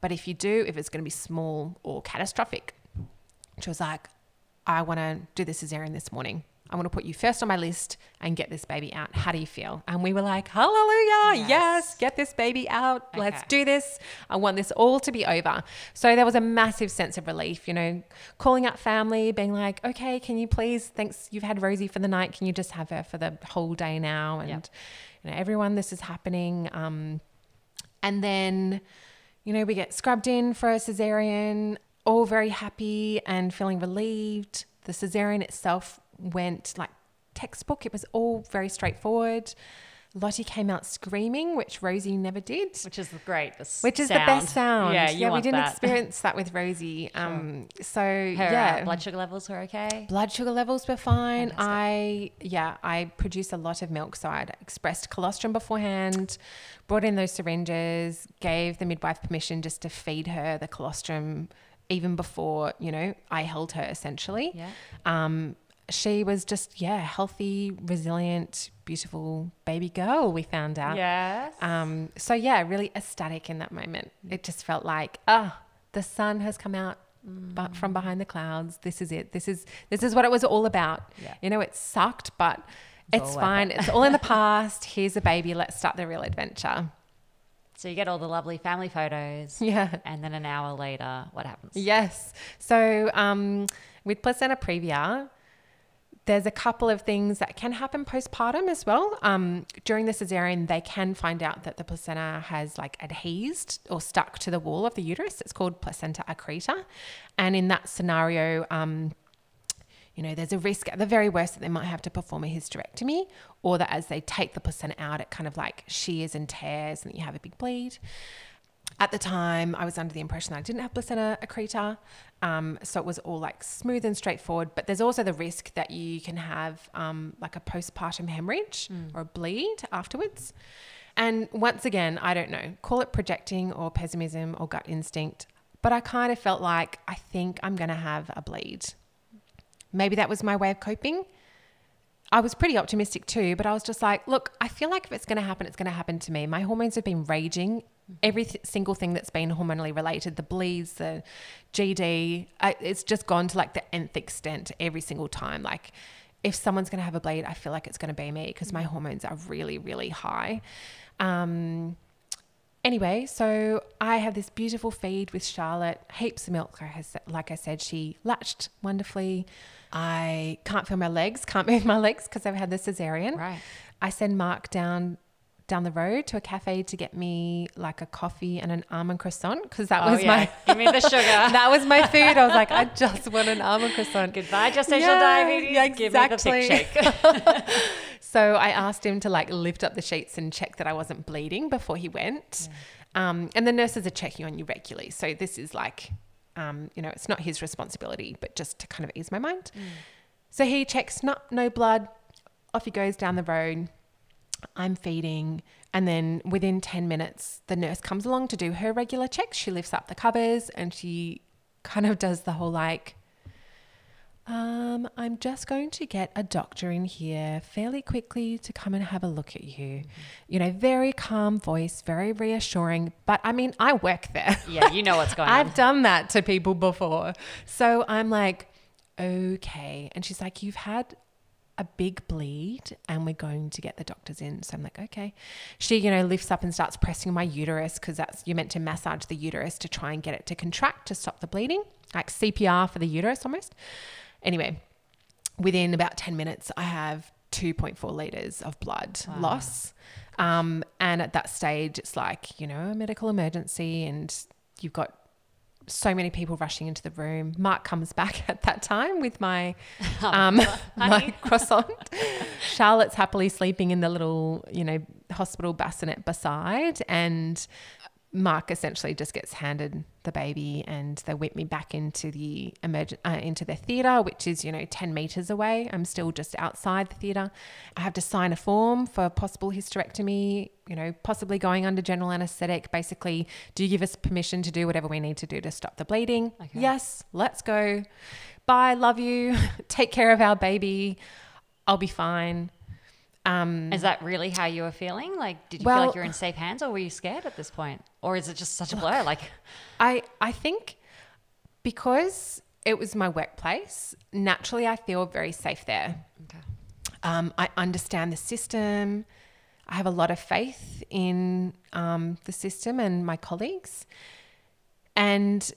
But if you do, if it's going to be small or catastrophic, she was like, I want to do the cesarean this morning. I want to put you first on my list and get this baby out. How do you feel? And we were like, Hallelujah. Yes, Yes. get this baby out. Let's do this. I want this all to be over. So there was a massive sense of relief, you know, calling out family, being like, okay, can you please, thanks, you've had Rosie for the night. Can you just have her for the whole day now? And, Yep. you know, everyone, this is happening. Um, and then, you know, we get scrubbed in for a cesarean, all very happy and feeling relieved. The cesarean itself went like textbook. It was all very straightforward. Lottie came out screaming, which Rosie never did. Which is great. The Which is sound. the best sound. Yeah, you we didn't that. experience that with Rosie. Um, so Her yeah, uh, blood sugar levels were okay. Blood sugar levels were fine. Fantastic. I yeah, I produced a lot of milk, so I'd expressed colostrum beforehand, brought in those syringes, gave the midwife permission just to feed her the colostrum even before you know I held her essentially. Yeah. Um, she was just yeah, healthy, resilient, beautiful baby girl. We found out. Yes. Um, so yeah, really ecstatic in that moment. It just felt like, ah, the sun has come out but from behind the clouds. This is it. This is this is what it was all about. Yeah. You know, it sucked, but It's it's, fine. it. It's all in the past. Here's a baby. Let's start the real adventure. so you get all the lovely family photos. Yeah. And then an hour later, what happens? Yes. So um, with placenta previa, there's a couple of things that can happen postpartum as well. Um, during the cesarean, they can find out that the placenta has like adhesed or stuck to the wall of the uterus. It's called placenta accreta. And in that scenario, um, you know, there's a risk at the very worst that they might have to perform a hysterectomy or that as they take the placenta out, it kind of like shears and tears and you have a big bleed. At the time, I was under the impression that I didn't have placenta accreta. Um, so it was all like smooth and straightforward. But there's also the risk that you can have um, like a postpartum hemorrhage or a bleed afterwards. And once again, I don't know, call it projecting or pessimism or gut instinct. But I kind of felt like I think I'm going to have a bleed. Maybe that was my way of coping. I was pretty optimistic too, but I was just like, look, I feel like if it's going to happen, it's going to happen to me. My hormones have been raging. Every th- single thing that's been hormonally related, the bleeds, the GD, I, it's just gone to like the nth extent every single time. Like, if someone's going to have a bleed, I feel like it's going to be me because my hormones are really, really high. Um, anyway, so I have this beautiful feed with Charlotte, heaps of milk. Like I said, like I said she latched wonderfully. I can't feel my legs, can't move my legs because I've had the cesarean. Right. I send Mark down down the road to a cafe to get me like a coffee and an almond croissant because that Oh, was yeah. my Give me the sugar. that was my food. I was like, I just want an almond croissant. Goodbye, gestational Yeah, diabetes. yeah, Give me the thick exactly. shake. So I asked him to like lift up the sheets and check that I wasn't bleeding before he went. Um, and the nurses are checking on you regularly. So this is like, um, you know, it's not his responsibility, but just to kind of ease my mind. So he checks, no, no blood. Off he goes down the road. I'm feeding. And then within 10 minutes, the nurse comes along to do her regular checks. She lifts up the covers and she kind of does the whole like, um, I'm just going to get a doctor in here fairly quickly to come and have a look at you. You know, very calm voice, very reassuring. But I mean, I work there. yeah, you know what's going on. I've done that to people before. So I'm like, okay. And she's like, you've had a big bleed and we're going to get the doctors in. So I'm like, okay. She, you know, lifts up and starts pressing my uterus because that's, you're meant to massage the uterus to try and get it to contract to stop the bleeding, like CPR for the uterus almost. Anyway, within about 10 minutes, I have 2.4 liters of blood loss. Um, and at that stage, it's like, you know, a medical emergency, and you've got so many people rushing into the room. Mark comes back at that time with my, um, my croissant. Charlotte's happily sleeping in the little, you know, hospital bassinet beside, and Mark essentially just gets handed the baby, and they whip me back into the emergent uh, into the theatre, which is you know ten meters away. I'm still just outside the theatre. I have to sign a form for possible hysterectomy. You know, possibly going under general anaesthetic. Basically, do you give us permission to do whatever we need to do to stop the bleeding? Okay. Yes, let's go. Bye, love you. Take care of our baby. I'll be fine. Um, Is that really how you were feeling? Like, did you feel like you're in safe hands, or were you scared at this point, or is it just such a blur? Like, I I think because it was my workplace, naturally I feel very safe there. okay. Um, I understand the system. I have a lot of faith in um, the system and my colleagues, and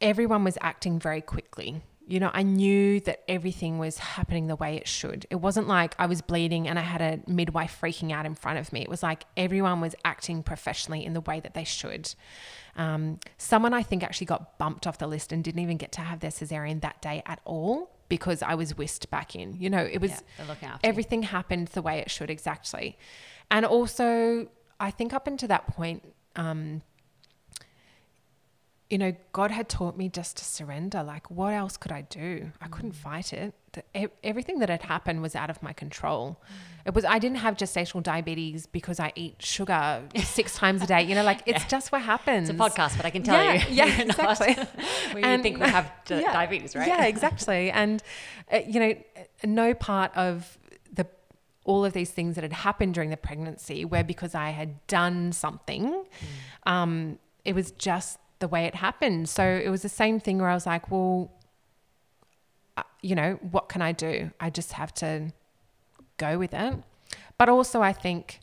everyone was acting very quickly. You know, I knew that everything was happening the way it should. It wasn't like I was bleeding and I had a midwife freaking out in front of me. It was like everyone was acting professionally in the way that they should. Um, someone I think actually got bumped off the list and didn't even get to have their cesarean that day at all because I was whisked back in. You know, it was Yeah, they're looking after you. everything happened the way it should exactly. And also, I think up until that point, um, you know, God had taught me just to surrender. Like, what else could I do? I couldn't fight it. The, everything that had happened was out of my control. It was. I didn't have gestational diabetes because I eat sugar six times a day. You know, like it's just what happens. It's a podcast, but I can tell Yeah, you. yeah, exactly. you And- think we have di- Yeah. diabetes, right? Yeah, exactly. And uh, you know, no part of the all of these things that had happened during the pregnancy were because I had done something. Um, it was just the way it happened. So it was the same thing where I was like, well, uh, you know, what can I do? I just have to go with it. But also, I think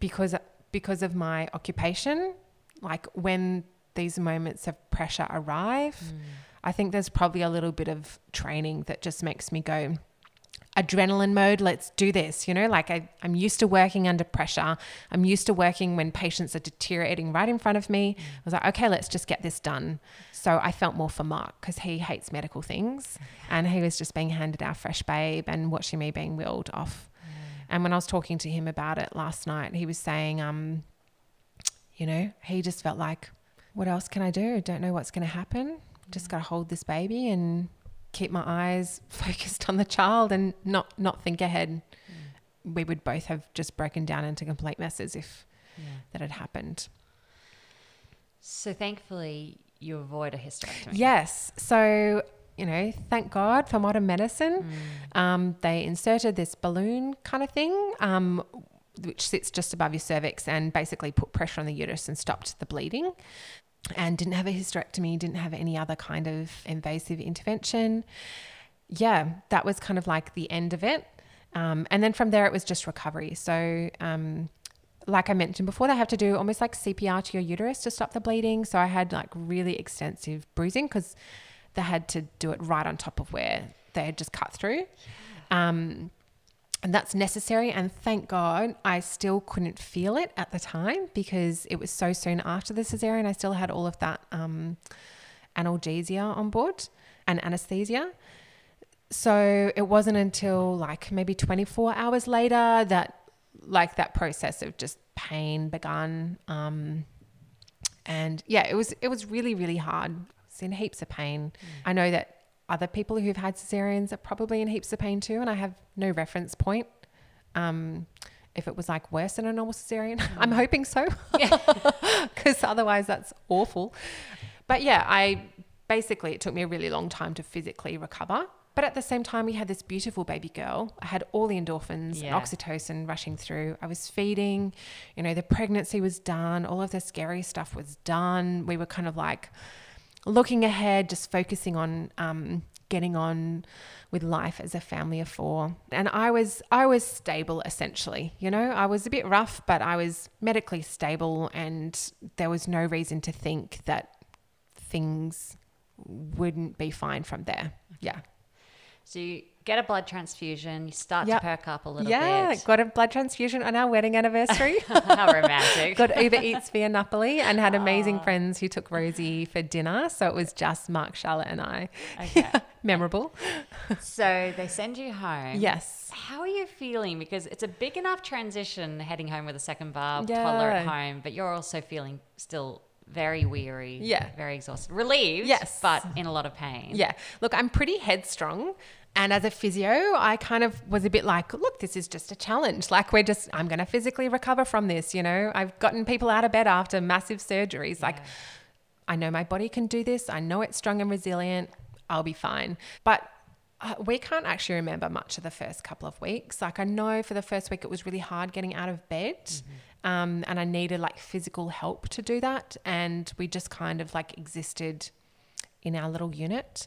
because because of my occupation, like when these moments of pressure arrive, I think there's probably a little bit of training that just makes me go adrenaline mode let's do this you know? Like I, i'm used to working under pressure. I'm used to working when patients are deteriorating right in front of me. I was like okay let's just get this done. So i felt more for mark because he hates medical things. And he was just being handed our fresh babe and watching me being wheeled off. And when i was talking to him about it last night he was saying um you know he just felt like what else can i do? I don't know what's going to happen. Just got to hold this baby and keep my eyes focused on the child and not not think ahead. We would both have just broken down into complete messes if Yeah. that had happened. So thankfully, you avoid a hysterectomy. yes. So you know thank god for modern medicine. Um, they inserted this balloon kind of thing um, which sits just above your cervix and basically put pressure on the uterus and stopped the bleeding and didn't have a hysterectomy, didn't have any other kind of invasive intervention. Yeah, that was kind of like the end of it. Um, and then from there, it was just recovery. So, um, like I mentioned before, they have to do almost like CPR to your uterus to stop the bleeding. So I had like really extensive bruising because they had to do it right on top of where they had just cut through. Um, and that's necessary. And thank God I still couldn't feel it at the time because it was so soon after the cesarean. I still had all of that um, analgesia on board and anesthesia. So it wasn't until like maybe 24 hours later that like that process of just pain begun. Um, and yeah, it was it was really really hard. I was in heaps of pain. I know that other people who've had cesareans are probably in heaps of pain too, and I have no reference point. Um, if it was like worse than a normal cesarean, I'm hoping so, because otherwise that's awful. But yeah, I basically it took me a really long time to physically recover. But at the same time, we had this beautiful baby girl. I had all the endorphins Yeah. and oxytocin rushing through. I was feeding, you know, the pregnancy was done. All of the scary stuff was done. We were kind of like looking ahead, just focusing on um, getting on with life as a family of four. And I was I was stable essentially. You know, I was a bit rough, but I was medically stable, and there was no reason to think that things wouldn't be fine from there. Yeah. So you get a blood transfusion, you start Yep. to perk up a little Yeah, bit. Yeah, got a blood transfusion on our wedding anniversary. How romantic. got Uber Eats via Napoli and had amazing Aw. friends who took Rosie for dinner. So it was just Mark, Charlotte, and I. Okay. Memorable. so they send you home. Yes. How are you feeling? Because it's a big enough transition heading home with a second barb, Yeah. toddler at home, but you're also feeling still very weary, Yeah. very exhausted, relieved, Yes. but in a lot of pain. Yeah. Look, I'm pretty headstrong. And as a physio, I kind of was a bit like, look, this is just a challenge. Like, we're just, I'm going to physically recover from this. You know, I've gotten people out of bed after massive surgeries. Like, Yeah. I know my body can do this. I know it's strong and resilient. I'll be fine. But uh, we can't actually remember much of the first couple of weeks. Like, I know for the first week, it was really hard getting out of bed. Um, and I needed like physical help to do that. And we just kind of like existed in our little unit.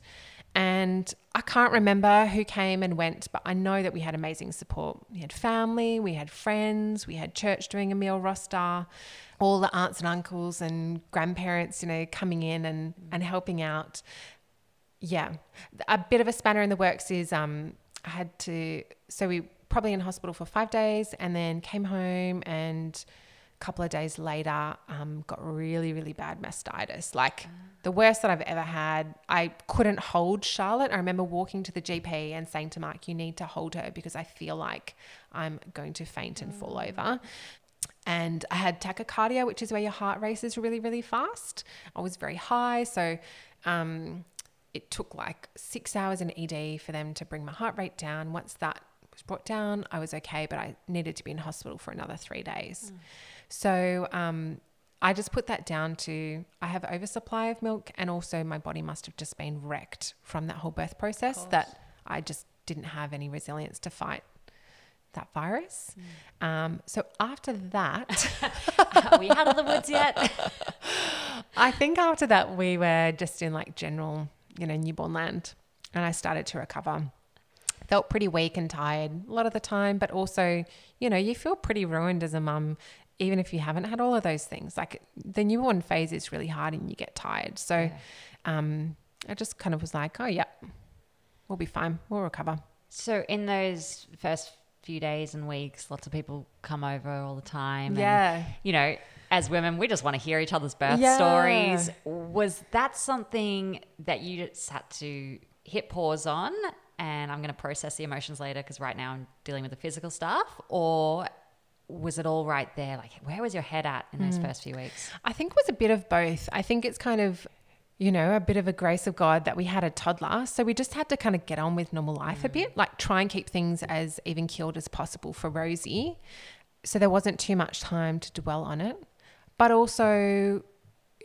And I can't remember who came and went, but I know that we had amazing support. We had family, we had friends, we had church doing a meal roster, all the aunts and uncles and grandparents, you know, coming in and, and helping out. Yeah. A bit of a spanner in the works is um, I had to, so we probably in hospital for five days and then came home and couple of days later, um, got really, really bad mastitis. Like the worst that I've ever had. I couldn't hold Charlotte. I remember walking to the GP and saying to Mark, You need to hold her because I feel like I'm going to faint and fall over. And I had tachycardia, which is where your heart races really, really fast. I was very high. So, um, it took like six hours in ED for them to bring my heart rate down. Once that was brought down, I was okay, but I needed to be in hospital for another three days. Mm. So um, I just put that down to I have oversupply of milk, and also my body must have just been wrecked from that whole birth process that I just didn't have any resilience to fight that virus. Mm. Um, so after that, are we out of the woods yet? I think after that we were just in like general you know, newborn land. And I started to recover. Felt pretty weak and tired a lot of the time, but also, you know, you feel pretty ruined as a mum, even if you haven't had all of those things. Like the newborn phase is really hard and you get tired. So yeah. um, I just kind of was like, oh, yeah, we'll be fine. We'll recover. So in those first few days and weeks, lots of people come over all the time. Yeah. And, you know, as women, we just want to hear each other's birth yeah. stories. Was that something that you just had to hit pause on? And I'm going to process the emotions later because right now I'm dealing with the physical stuff. Or was it all right there? Like, where was your head at in those mm. first few weeks? I think it was a bit of both. I think it's kind of, you know, a bit of a grace of God that we had a toddler. So we just had to kind of get on with normal life mm. a bit, like try and keep things as even keeled as possible for Rosie. So there wasn't too much time to dwell on it but also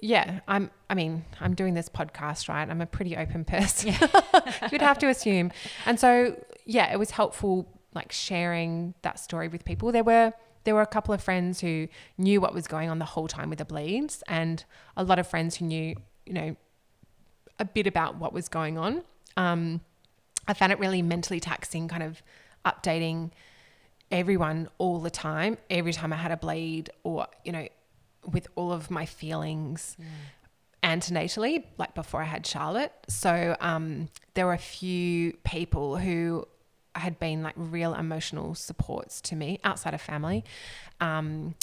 yeah, I'm. I mean, I'm doing this podcast, right? I'm a pretty open person. Yeah. You'd have to assume, and so yeah, it was helpful, like sharing that story with people. There were there were a couple of friends who knew what was going on the whole time with the bleeds, and a lot of friends who knew, you know, a bit about what was going on. Um, I found it really mentally taxing, kind of updating everyone all the time, every time I had a bleed, or you know, with all of my feelings. Mm. Antenatally, like before I had Charlotte. So um, there were a few people who had been like real emotional supports to me outside of family. Um,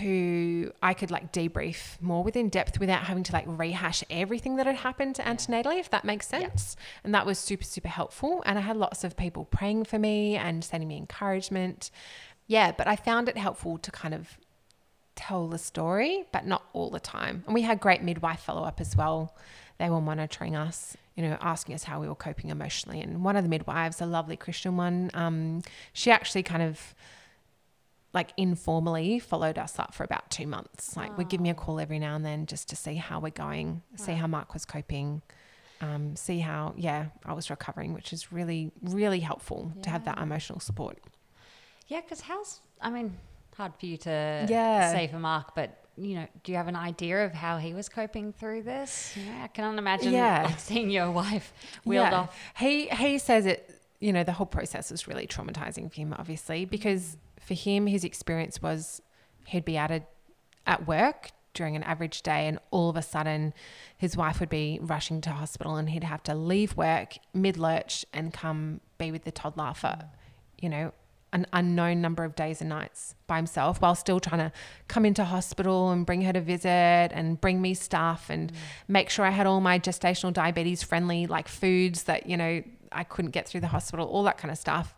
who I could like debrief more with in depth without having to like rehash everything that had happened to antenatally, if that makes sense. Yeah. And that was super, super helpful. And I had lots of people praying for me and sending me encouragement. Yeah, but I found it helpful to kind of tell the story, but not all the time. And we had great midwife follow up as well. They were monitoring us, you know, asking us how we were coping emotionally. And one of the midwives, a lovely Christian one, um, she actually kind of like informally followed us up for about two months. Like, would give me a call every now and then just to see how we're going, wow. see how Mark was coping. Um, see how yeah I was recovering, which is really really helpful yeah. to have that emotional support. Yeah, because how's I mean hard for you to yeah. say for Mark, but you know, do you have an idea of how he was coping through this? You know, I can't imagine yeah. like seeing your wife wheeled yeah. off. He he says it. You know, the whole process was really traumatizing for him, obviously, because for him, his experience was he'd be at a, at work during an average day, and all of a sudden, his wife would be rushing to hospital, and he'd have to leave work mid lurch and come be with the toddler for, you know, an unknown number of days and nights by himself while still trying to come into hospital and bring her to visit and bring me stuff and mm. make sure I had all my gestational diabetes friendly like foods that, you know, I couldn't get through the hospital, all that kind of stuff.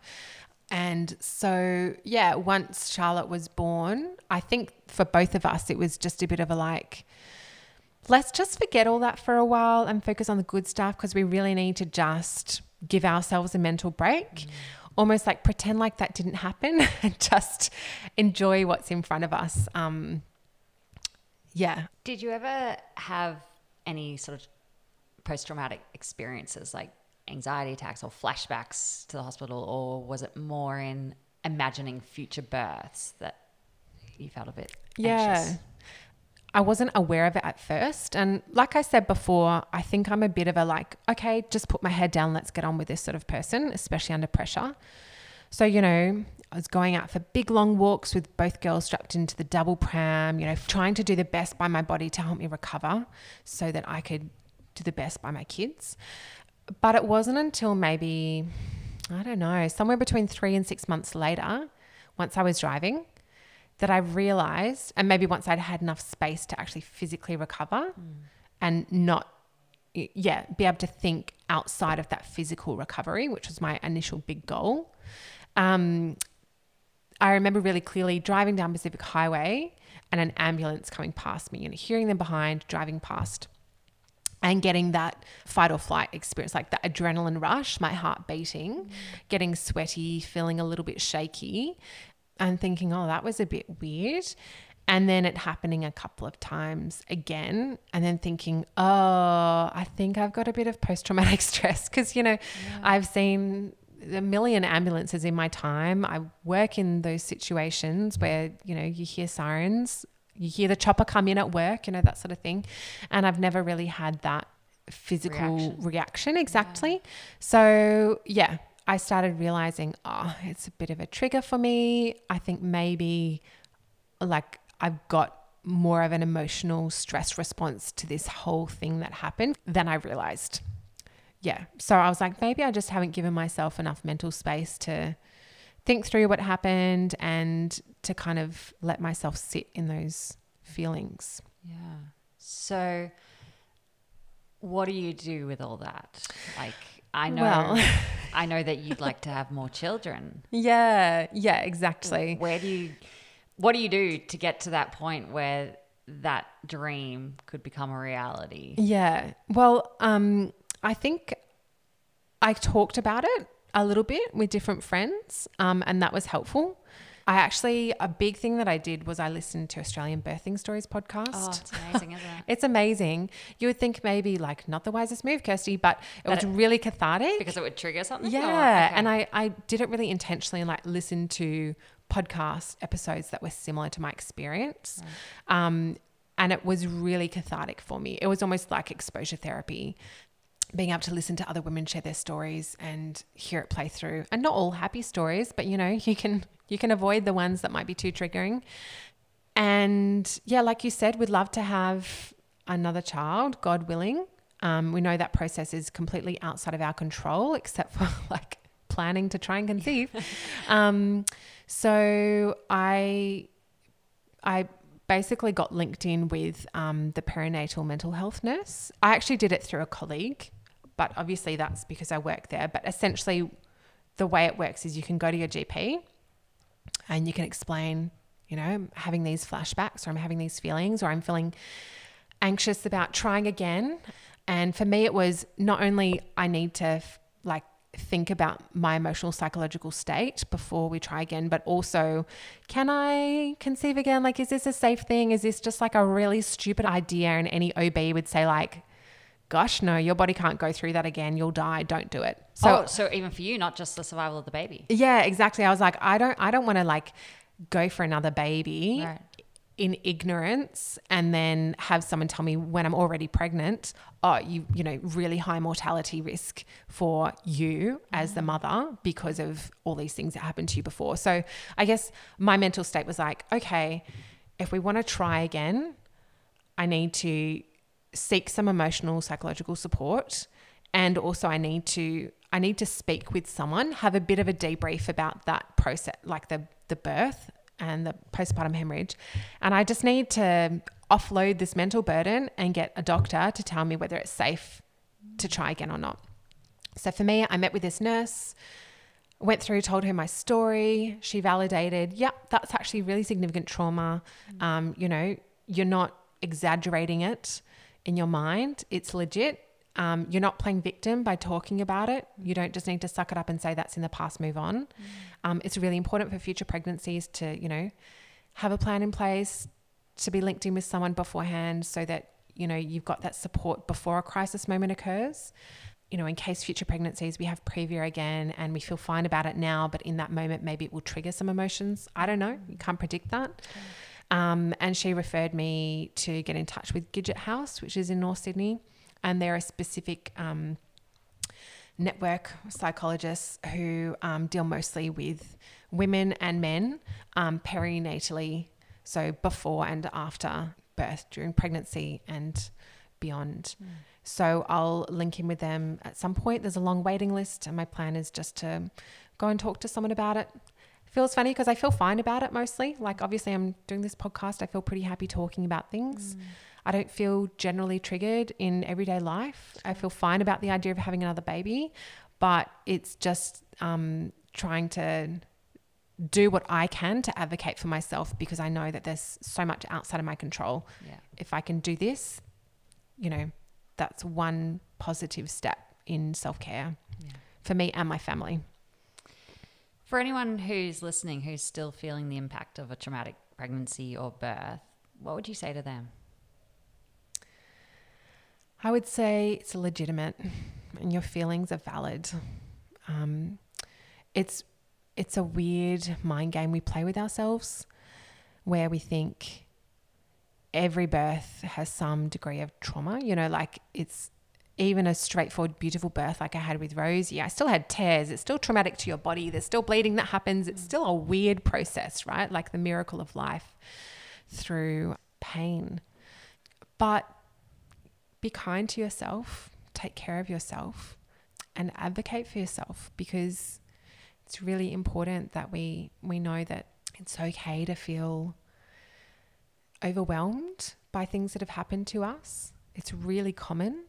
And so, yeah, once Charlotte was born, I think for both of us, it was just a bit of a like, let's just forget all that for a while and focus on the good stuff because we really need to just give ourselves a mental break. Mm almost like pretend like that didn't happen and just enjoy what's in front of us. Um, yeah. Did you ever have any sort of post traumatic experiences like anxiety attacks or flashbacks to the hospital, or was it more in imagining future births that you felt a bit anxious? I wasn't aware of it at first. And like I said before, I think I'm a bit of a like, okay, just put my head down, let's get on with this sort of person, especially under pressure. So, you know, I was going out for big long walks with both girls strapped into the double pram, you know, trying to do the best by my body to help me recover so that I could do the best by my kids. But it wasn't until maybe, I don't know, somewhere between three and six months later, once I was driving, that I realized, and maybe once I'd had enough space to actually physically recover and not, yeah, be able to think outside of that physical recovery, which was my initial big goal. Um, I remember really clearly driving down Pacific Highway and an ambulance coming past me and hearing them behind driving past and getting that fight or flight experience, like that adrenaline rush, my heart beating, getting sweaty, feeling a little bit shaky, and thinking, oh, that was a bit weird. And then it happening a couple of times again, and then thinking, oh, I think I've got a bit of post traumatic stress. Because, you know, I've seen a million ambulances in my time. I work in those situations where, you know, you hear sirens, you hear the chopper come in at work, you know, that sort of thing. And I've never really had that physical Reaction. reaction, exactly. So, yeah, I started realizing, oh, it's a bit of a trigger for me. I think maybe like I've got more of an emotional stress response to this whole thing that happened than I realized. Yeah. So I was like, maybe I just haven't given myself enough mental space to think through what happened and to kind of let myself sit in those feelings. Yeah. So, what do you do with all that? Like, I know, Well- I know that you'd like to have more children. Yeah. Yeah, exactly. Where do you, what do you do to get to that point where that dream could become a reality? Yeah. Well, um, I think I talked about it a little bit with different friends, um, and that was helpful. I actually, a big thing that I did was I listened to Australian Birthing Stories podcast. Oh, it's amazing, isn't it? It's amazing. You would think maybe like not the wisest move, Kirsty, but it was it- really cathartic. Because it would trigger something. Yeah, okay. and I I did it really intentionally and like listen to podcast episodes that were similar to my experience. Um, and it was really cathartic for me. It was almost like exposure therapy. Being able to listen to other women share their stories and hear it play through, and not all happy stories, but you know you can you can avoid the ones that might be too triggering. And yeah, like you said, we'd love to have another child, God willing. Um, we know that process is completely outside of our control, except for like planning to try and conceive. um, so I, I basically got linked in with um, the perinatal mental health nurse. I actually did it through a colleague, but obviously that's because I work there. But essentially, the way it works is you can go to your GP and you can explain, you know, I'm having these flashbacks or I'm having these feelings or I'm feeling anxious about trying again. And for me, it was not only I need to f- like think about my emotional psychological state before we try again, but also can I conceive again? Like, is this a safe thing? Is this just like a really stupid idea? And any OB would say, like, gosh, no, your body can't go through that again. You'll die. Don't do it. So, oh, so even for you, not just the survival of the baby. yeah, exactly. I was like, I don't, I don't want to like go for another baby Right. in ignorance and then have someone tell me when I'm already pregnant, oh, you, you know, really high mortality risk for you as the mm. mother because of all these things that happened to you before. So I guess my mental state was like, okay, if we want to try again, I need to seek some emotional psychological support and also I need to I need to speak with someone, have a bit of a debrief about that process like the the birth and the postpartum hemorrhage. And I just need to offload this mental burden and get a doctor to tell me whether it's safe to try again or not. So for me, I met with this nurse, went through, told her my story. She validated, yep, that's actually really significant trauma. Um, you know, you're not exaggerating it in your mind, it's legit. Um, you're not playing victim by talking about it. You don't just need to suck it up and say that's in the past, move on. Um, it's really important for future pregnancies to, you know, have a plan in place, to be linked in with someone beforehand so that, you know, you've got that support before a crisis moment occurs. You know, in case future pregnancies we have previa again and we feel fine about it now, but in that moment maybe it will trigger some emotions. I don't know. You can't predict that. Um, and she referred me to get in touch with Gidget House, which is in North Sydney. And they're a specific um, network psychologists who um, deal mostly with women and men um, perinatally, so before and after birth, during pregnancy and beyond. So I'll link in with them at some point. There's a long waiting list, and my plan is just to go and talk to someone about it, feels funny because I feel fine about it mostly. Like, obviously, I'm doing this podcast. I feel pretty happy talking about things. I don't feel generally triggered in everyday life. I feel fine about the idea of having another baby, but it's just um, trying to do what I can to advocate for myself because I know that there's so much outside of my control. Yeah. If I can do this, you know, that's one positive step in self care Yeah. for me and my family. For anyone who's listening who's still feeling the impact of a traumatic pregnancy or birth, what would you say to them? I would say it's legitimate and your feelings are valid. Um, it's it's a weird mind game we play with ourselves where we think every birth has some degree of trauma. You know, like it's even a straightforward, beautiful birth like I had with Rosie. I still had tears. It's still traumatic to your body. There's still bleeding that happens. It's still a weird process, right? Like the miracle of life through pain. But be kind to yourself, take care of yourself, and advocate for yourself because it's really important that we we know that it's okay to feel overwhelmed by things that have happened to us. It's really common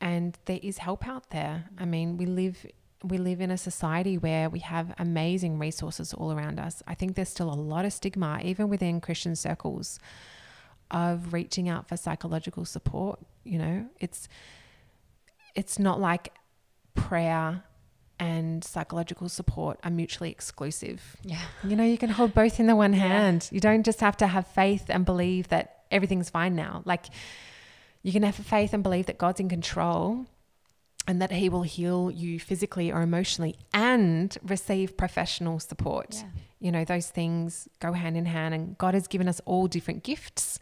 and there is help out there. I mean, we live we live in a society where we have amazing resources all around us. I think there's still a lot of stigma even within Christian circles of reaching out for psychological support, you know. It's it's not like prayer and psychological support are mutually exclusive. Yeah. You know, you can hold both in the one Yeah. hand. You don't just have to have faith and believe that everything's fine now. Like you can have faith and believe that God's in control and that he will heal you physically or emotionally and receive professional support. Yeah. You know, those things go hand in hand and God has given us all different gifts.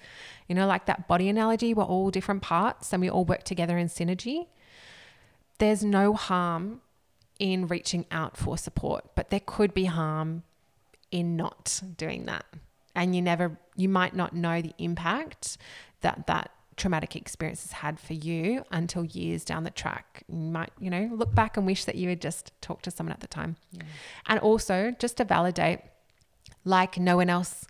You know, like that body analogy, we're all different parts and we all work together in synergy. There's no harm in reaching out for support, but there could be harm in not doing that. And you never, you might not know the impact that that traumatic experiences had for you until years down the track. You might, you know, look back and wish that you had just talked to someone at the time. Yeah. And also, just to validate, like no one else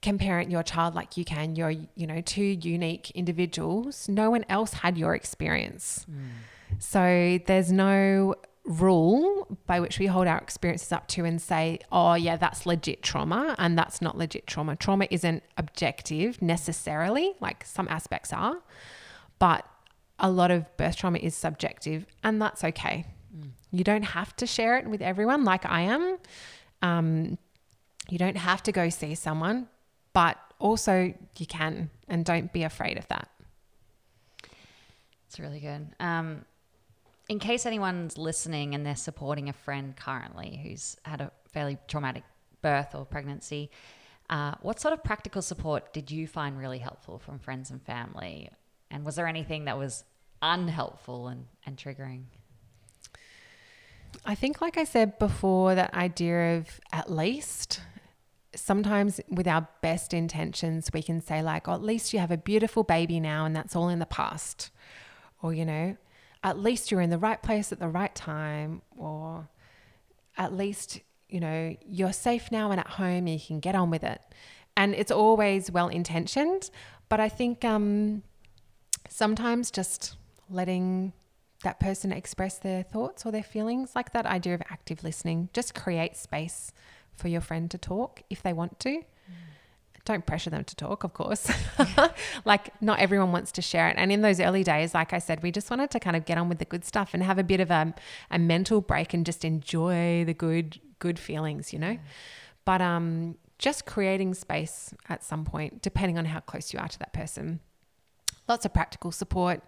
can parent your child like you can. You're, you know, two unique individuals. No one else had your experience. Mm. So there's no rule by which we hold our experiences up to and say, oh, yeah, that's legit trauma and that's not legit trauma. Trauma isn't objective necessarily, like some aspects are, but a lot of birth trauma is subjective and that's okay. You don't have to share it with everyone like I am. Um, you don't have to go see someone, but also you can and don't be afraid of that. It's really good. Um, in case anyone's listening and they're supporting a friend currently who's had a fairly traumatic birth or pregnancy, uh, what sort of practical support did you find really helpful from friends and family? And was there anything that was unhelpful and, and triggering? I think, like I said before, that idea of at least sometimes with our best intentions, we can say, like, oh, at least you have a beautiful baby now and that's all in the past. Or, you know, at least you're in the right place at the right time. Or at least, you know, you're safe now and at home you can get on with it. And it's always well intentioned. But I think um, sometimes just letting that person express their thoughts or their feelings, like that idea of active listening, just create space for your friend to talk if they want to. Don't pressure them to talk, of course. like, not everyone wants to share it. And in those early days, like I said, we just wanted to kind of get on with the good stuff and have a bit of a, a mental break and just enjoy the good, good feelings, you know? But um, just creating space at some point, depending on how close you are to that person. Lots of practical support,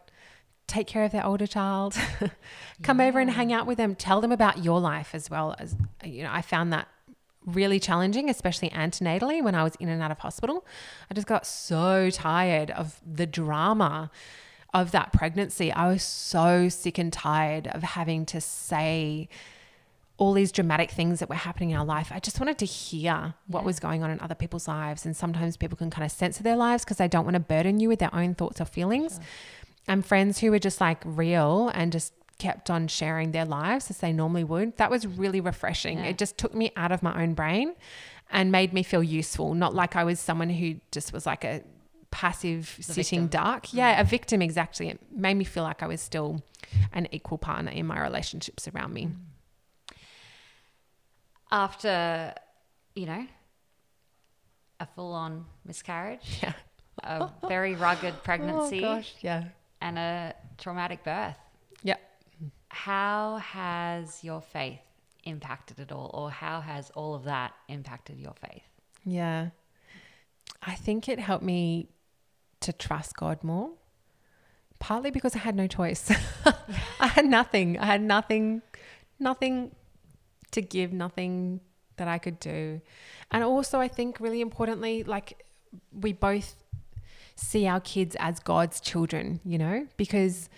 take care of their older child come over and hang out with them tell them about your life as well as you know i found that really challenging especially antenatally when i was in and out of hospital i just got so tired of the drama of that pregnancy i was so sick and tired of having to say all these dramatic things that were happening in our life. I just wanted to hear what Yeah. was going on in other people's lives. And sometimes people can kind of censor their lives because they don't want to burden you with their own thoughts or feelings. And friends who were just like real and just kept on sharing their lives as they normally would. That was really refreshing. Yeah. It just took me out of my own brain and made me feel useful, not like I was someone who just was like a passive sitting victim. duck. Mm. Yeah, a victim exactly. It made me feel like I was still an equal partner in my relationships around me. Mm. After, you know, a full on miscarriage, Yeah. a very rugged oh, pregnancy, Oh gosh, yeah. and a traumatic birth. How has your faith impacted it all, or how has all of that impacted your faith? Yeah. I think it helped me to trust God more. Partly because I had no choice. I had nothing. I had nothing, nothing to give, nothing that I could do. And also, I think really importantly, like we both see our kids as God's children, you know, because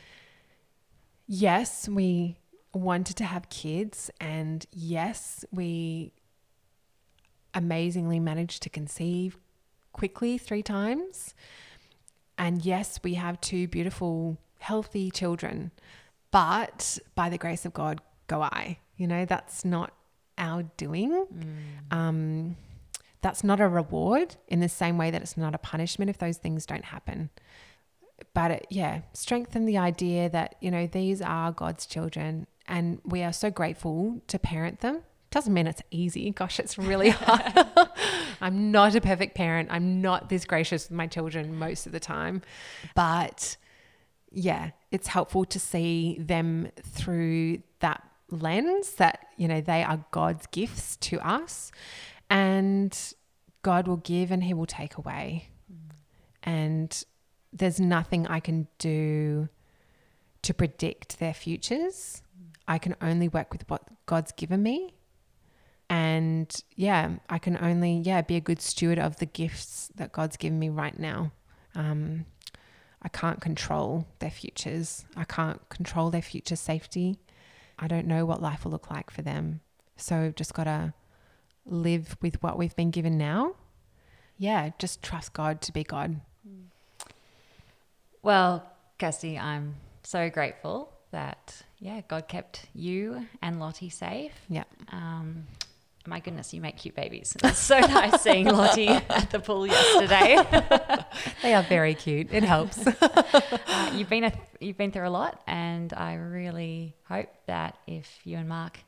yes, we wanted to have kids, and yes, we amazingly managed to conceive quickly three times. And yes, we have two beautiful, healthy children. But by the grace of God, go I. You know, that's not our doing. Um, that's not a reward in the same way that it's not a punishment if those things don't happen. But it, yeah, strengthen the idea that, you know, these are God's children and we are so grateful to parent them. Doesn't mean it's easy. Gosh, it's really hard. I'm not a perfect parent. I'm not this gracious with my children most of the time. But yeah, it's helpful to see them through that lens that, you know, they are God's gifts to us and God will give and he will take away. Mm. And there's nothing I can do to predict their futures. I can only work with what God's given me. And yeah, I can only yeah be a good steward of the gifts that God's given me right now. Um, I can't control their futures. I can't control their future safety. I don't know what life will look like for them. So we've just got to live with what we've been given now. Yeah, just trust God to be God. Well, Kirsty, I'm so grateful that yeah, God kept you and Lottie safe. Yeah. Um, my goodness, you make cute babies. It's so nice seeing Lottie at the pool yesterday. They are very cute. It helps. Uh, you've been a, you've been through a lot, and I really hope that if you and Mark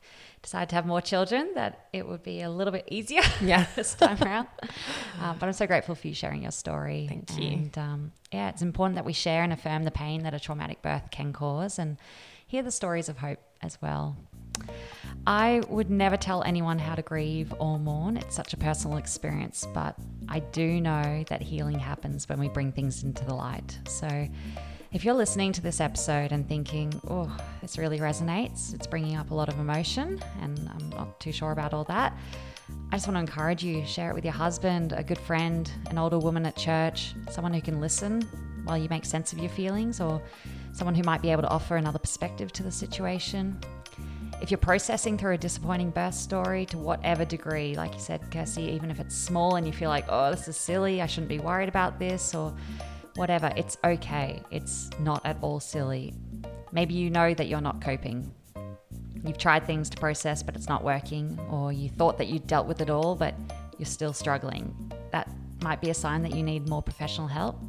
decide to have more children, that it would be a little bit easier yeah. this time around. Uh, but I'm so grateful for you sharing your story. Thank you. And um, yeah, it's important that we share and affirm the pain that a traumatic birth can cause, and hear the stories of hope as well. I would never tell anyone how to grieve or mourn. It's such a personal experience, but I do know that healing happens when we bring things into the light. So if you're listening to this episode and thinking, oh, this really resonates, it's bringing up a lot of emotion, and I'm not too sure about all that, I just want to encourage you share it with your husband, a good friend, an older woman at church, someone who can listen while you make sense of your feelings, or someone who might be able to offer another perspective to the situation. If you're processing through a disappointing birth story to whatever degree, like you said, Kirsty, even if it's small and you feel like, oh, this is silly, I shouldn't be worried about this, or whatever, it's okay. It's not at all silly. Maybe you know that you're not coping. You've tried things to process, but it's not working, or you thought that you dealt with it all, but you're still struggling. That might be a sign that you need more professional help.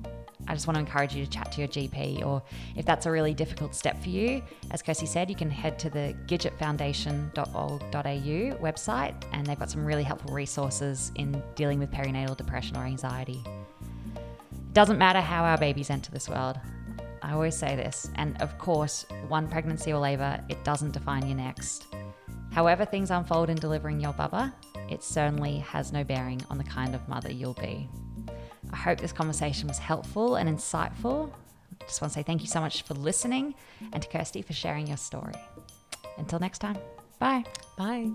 I just want to encourage you to chat to your GP, or if that's a really difficult step for you, as Kirsty said, you can head to the gidgetfoundation.org.au website, and they've got some really helpful resources in dealing with perinatal depression or anxiety. It doesn't matter how our babies enter this world. I always say this, and of course, one pregnancy or labour, it doesn't define your next. However, things unfold in delivering your bubba, it certainly has no bearing on the kind of mother you'll be. I hope this conversation was helpful and insightful. Just want to say thank you so much for listening and to Kirsty for sharing your story. Until next time, bye. Bye.